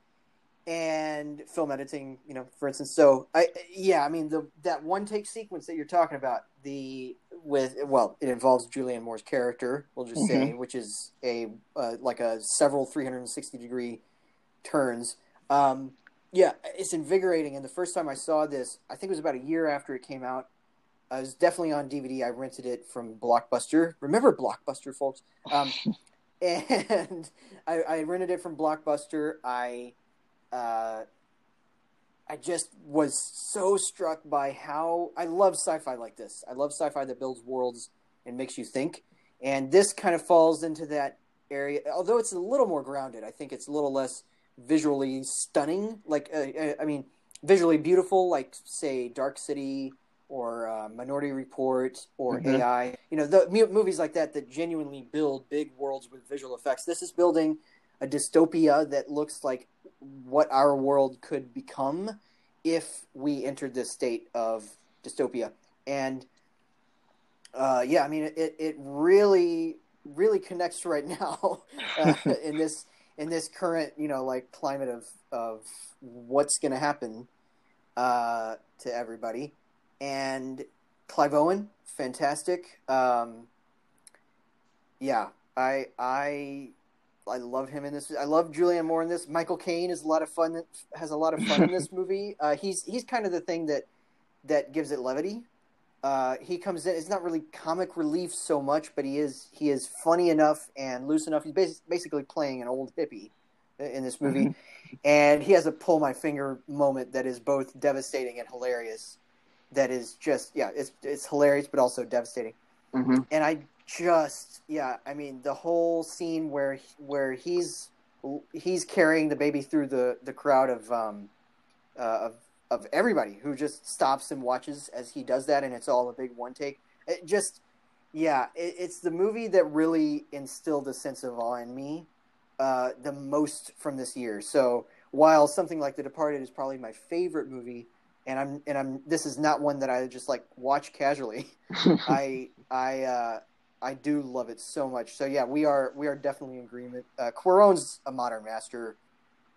and film editing, you know, for instance. So, I yeah, I mean the that one take sequence that you're talking about, the with well, it involves Julianne Moore's character. We'll just mm-hmm. say, which is a uh, like a several 360 degree turns. Um, yeah, it's invigorating. And the first time I saw this, I think it was about a year after it came out. I was definitely on DVD. I rented it from Blockbuster. Remember Blockbuster, folks? Um, and I, I, rented it from Blockbuster. I, uh, I just was so struck by how I love sci-fi like this. I love sci-fi that builds worlds and makes you think. And this kind of falls into that area. Although it's a little more grounded, I think it's a little less visually stunning. Like, uh, uh, I mean, visually beautiful, like say Dark City or uh, Minority Report or mm-hmm. AI. You know, the movies like that that genuinely build big worlds with visual effects. This is building a dystopia that looks like what our world could become if we entered this state of dystopia. And uh, yeah, I mean, it, it really, really connects right now uh, in this in this current, you know, like climate of of what's going to happen uh, to everybody. And Clive Owen, fantastic. Um, yeah, I I I love him in this. I love Julianne Moore in this. Michael Caine is a lot of fun. Has a lot of fun in this movie. Uh, he's he's kind of the thing that that gives it levity. Uh, he comes in. It's not really comic relief so much, but he is he is funny enough and loose enough. He's bas- basically playing an old hippie in this movie, mm-hmm. and he has a pull my finger moment that is both devastating and hilarious. That is just yeah, it's it's hilarious but also devastating. Mm-hmm. And I just yeah, I mean the whole scene where where he's he's carrying the baby through the the crowd of um uh, of of everybody who just stops and watches as he does that, and it's all a big one take. It just, yeah, it, it's the movie that really instilled a sense of awe in me uh, the most from this year. So while something like The Departed is probably my favorite movie, and I'm and I'm this is not one that I just like watch casually. I I uh, I do love it so much. So yeah, we are we are definitely in agreement. Uh, Cuarón's a modern master.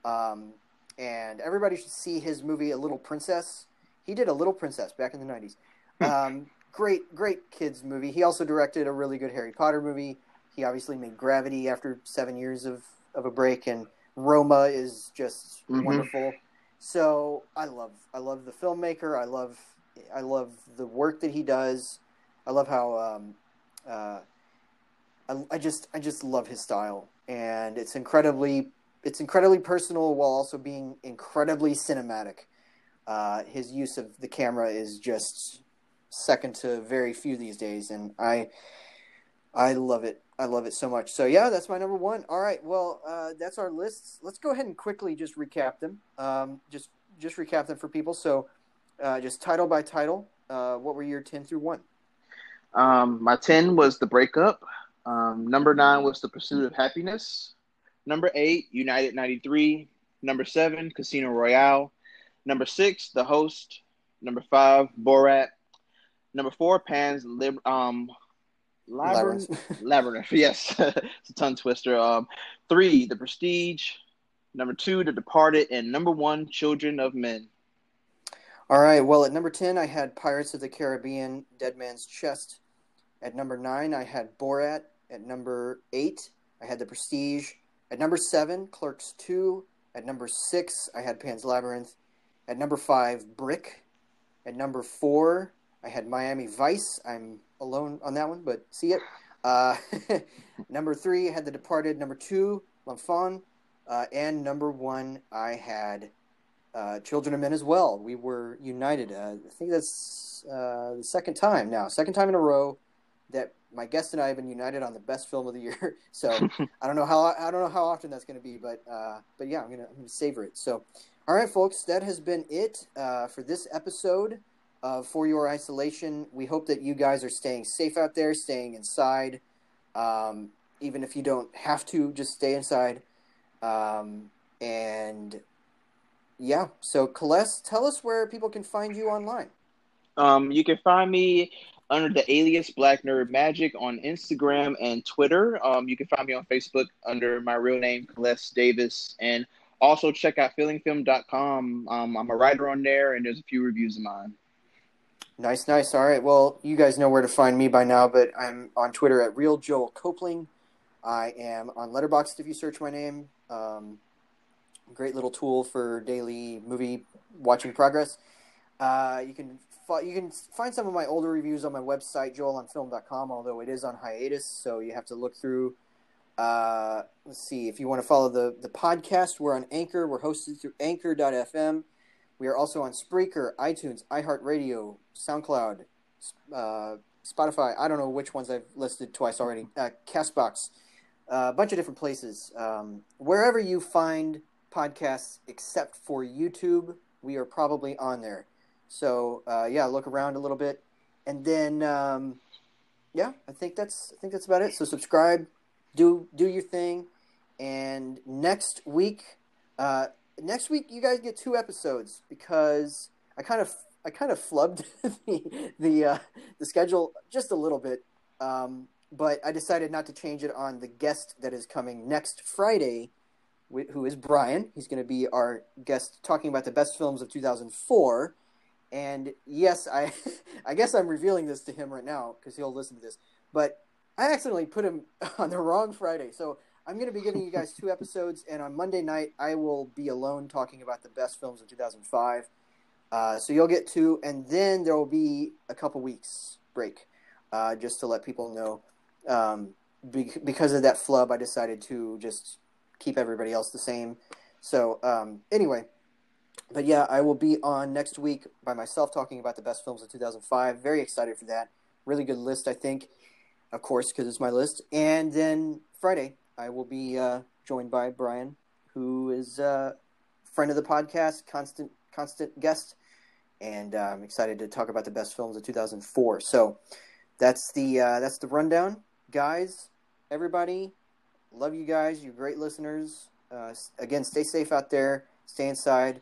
Um, and everybody should see his movie A Little Princess. He did A Little Princess back in the '90s. Hmm. Um, great, great kids movie. He also directed a really good Harry Potter movie. He obviously made Gravity after seven years of, of a break, and Roma is just mm-hmm. wonderful. So I love I love the filmmaker. I love I love the work that he does. I love how um, uh, I, I just I just love his style and it's incredibly it's incredibly personal while also being incredibly cinematic. Uh, his use of the camera is just second to very few these days, and I I love it. I love it so much. So yeah, that's my number one. All right, well, uh, that's our lists. Let's go ahead and quickly just recap them. Um, just just recap them for people. So, uh, just title by title. Uh, what were your ten through one? Um, my ten was the breakup. Um, number nine was the pursuit of happiness. Number eight, United '93. Number seven, Casino Royale. Number six, The Host. Number five, Borat. Number four, Pan's Lib- um, Labyrinth. Labyrinth. Yes, it's a tongue twister. Um, three, The Prestige. Number two, The Departed, and number one, Children of Men. All right. Well, at number ten, I had Pirates of the Caribbean: Dead Man's Chest. At number nine, I had Borat. At number eight, I had The Prestige. At number seven, Clerks Two. At number six, I had Pan's Labyrinth. At number five, Brick. At number four, I had Miami Vice. I'm alone on that one, but see it. Uh, number three, I had The Departed. Number two, L'Enfant. Uh, and number one, I had uh, Children of Men as well. We were united. Uh, I think that's uh, the second time now, second time in a row that my guest and I have been united on the best film of the year. So I don't know how I don't know how often that's going to be, but uh, but yeah, I'm gonna, I'm gonna savor it. So, all right, folks, that has been it uh, for this episode of For Your Isolation. We hope that you guys are staying safe out there, staying inside. Um, even if you don't have to, just stay inside. Um, and yeah, so Celeste, tell us where people can find you online. Um, you can find me under the alias Black Nerd Magic on Instagram and Twitter. Um, you can find me on Facebook under my real name, Celeste Davis, and also check out feelingfilm.com. Um, I'm a writer on there, and there's a few reviews of mine. Nice, nice. All right. Well, you guys know where to find me by now, but I'm on Twitter at Real Joel Copeling. I am on Letterboxd if you search my name. Um, great little tool for daily movie watching progress. Uh, you can you can find some of my older reviews on my website joelonfilm.com, although it is on hiatus, so you have to look through. Uh, let's see if you want to follow the the podcast. We're on Anchor. We're hosted through Anchor.fm. We are also on Spreaker, iTunes, iHeartRadio, SoundCloud, uh, Spotify. I don't know which ones I've listed twice already. Uh, Castbox, uh, a bunch of different places. Um, wherever you find podcasts, except for YouTube, we are probably on there. So uh, yeah, look around a little bit, and then um, yeah, I think that's I think that's about it. So subscribe, do do your thing, and next week, uh, next week you guys get two episodes because I kind of I kind of flubbed the the uh, the schedule just a little bit, um, but I decided not to change it on the guest that is coming next Friday, who is Brian. He's going to be our guest talking about the best films of 2004. And yes, I I guess I'm revealing this to him right now because he'll listen to this. But I accidentally put him on the wrong Friday. So I'm going to be giving you guys two episodes, and on Monday night I will be alone talking about the best films of 2005. Uh, so you'll get two, and then there will be a couple weeks break, uh, just to let people know. Um, be- because of that flub, I decided to just keep everybody else the same. So um, anyway, but yeah, I will be on next week by myself talking about the best films of 2005. Very excited for that. Really good list, I think, of course, because it's my list. And then Friday, I will be uh, joined by Brian, who is a uh, friend of the podcast, constant constant guest, and uh, I'm excited to talk about the best films of 2004. So that's the uh, that's the rundown, guys. Everybody, love you guys. You're great listeners. Uh, again, stay safe out there. Stay inside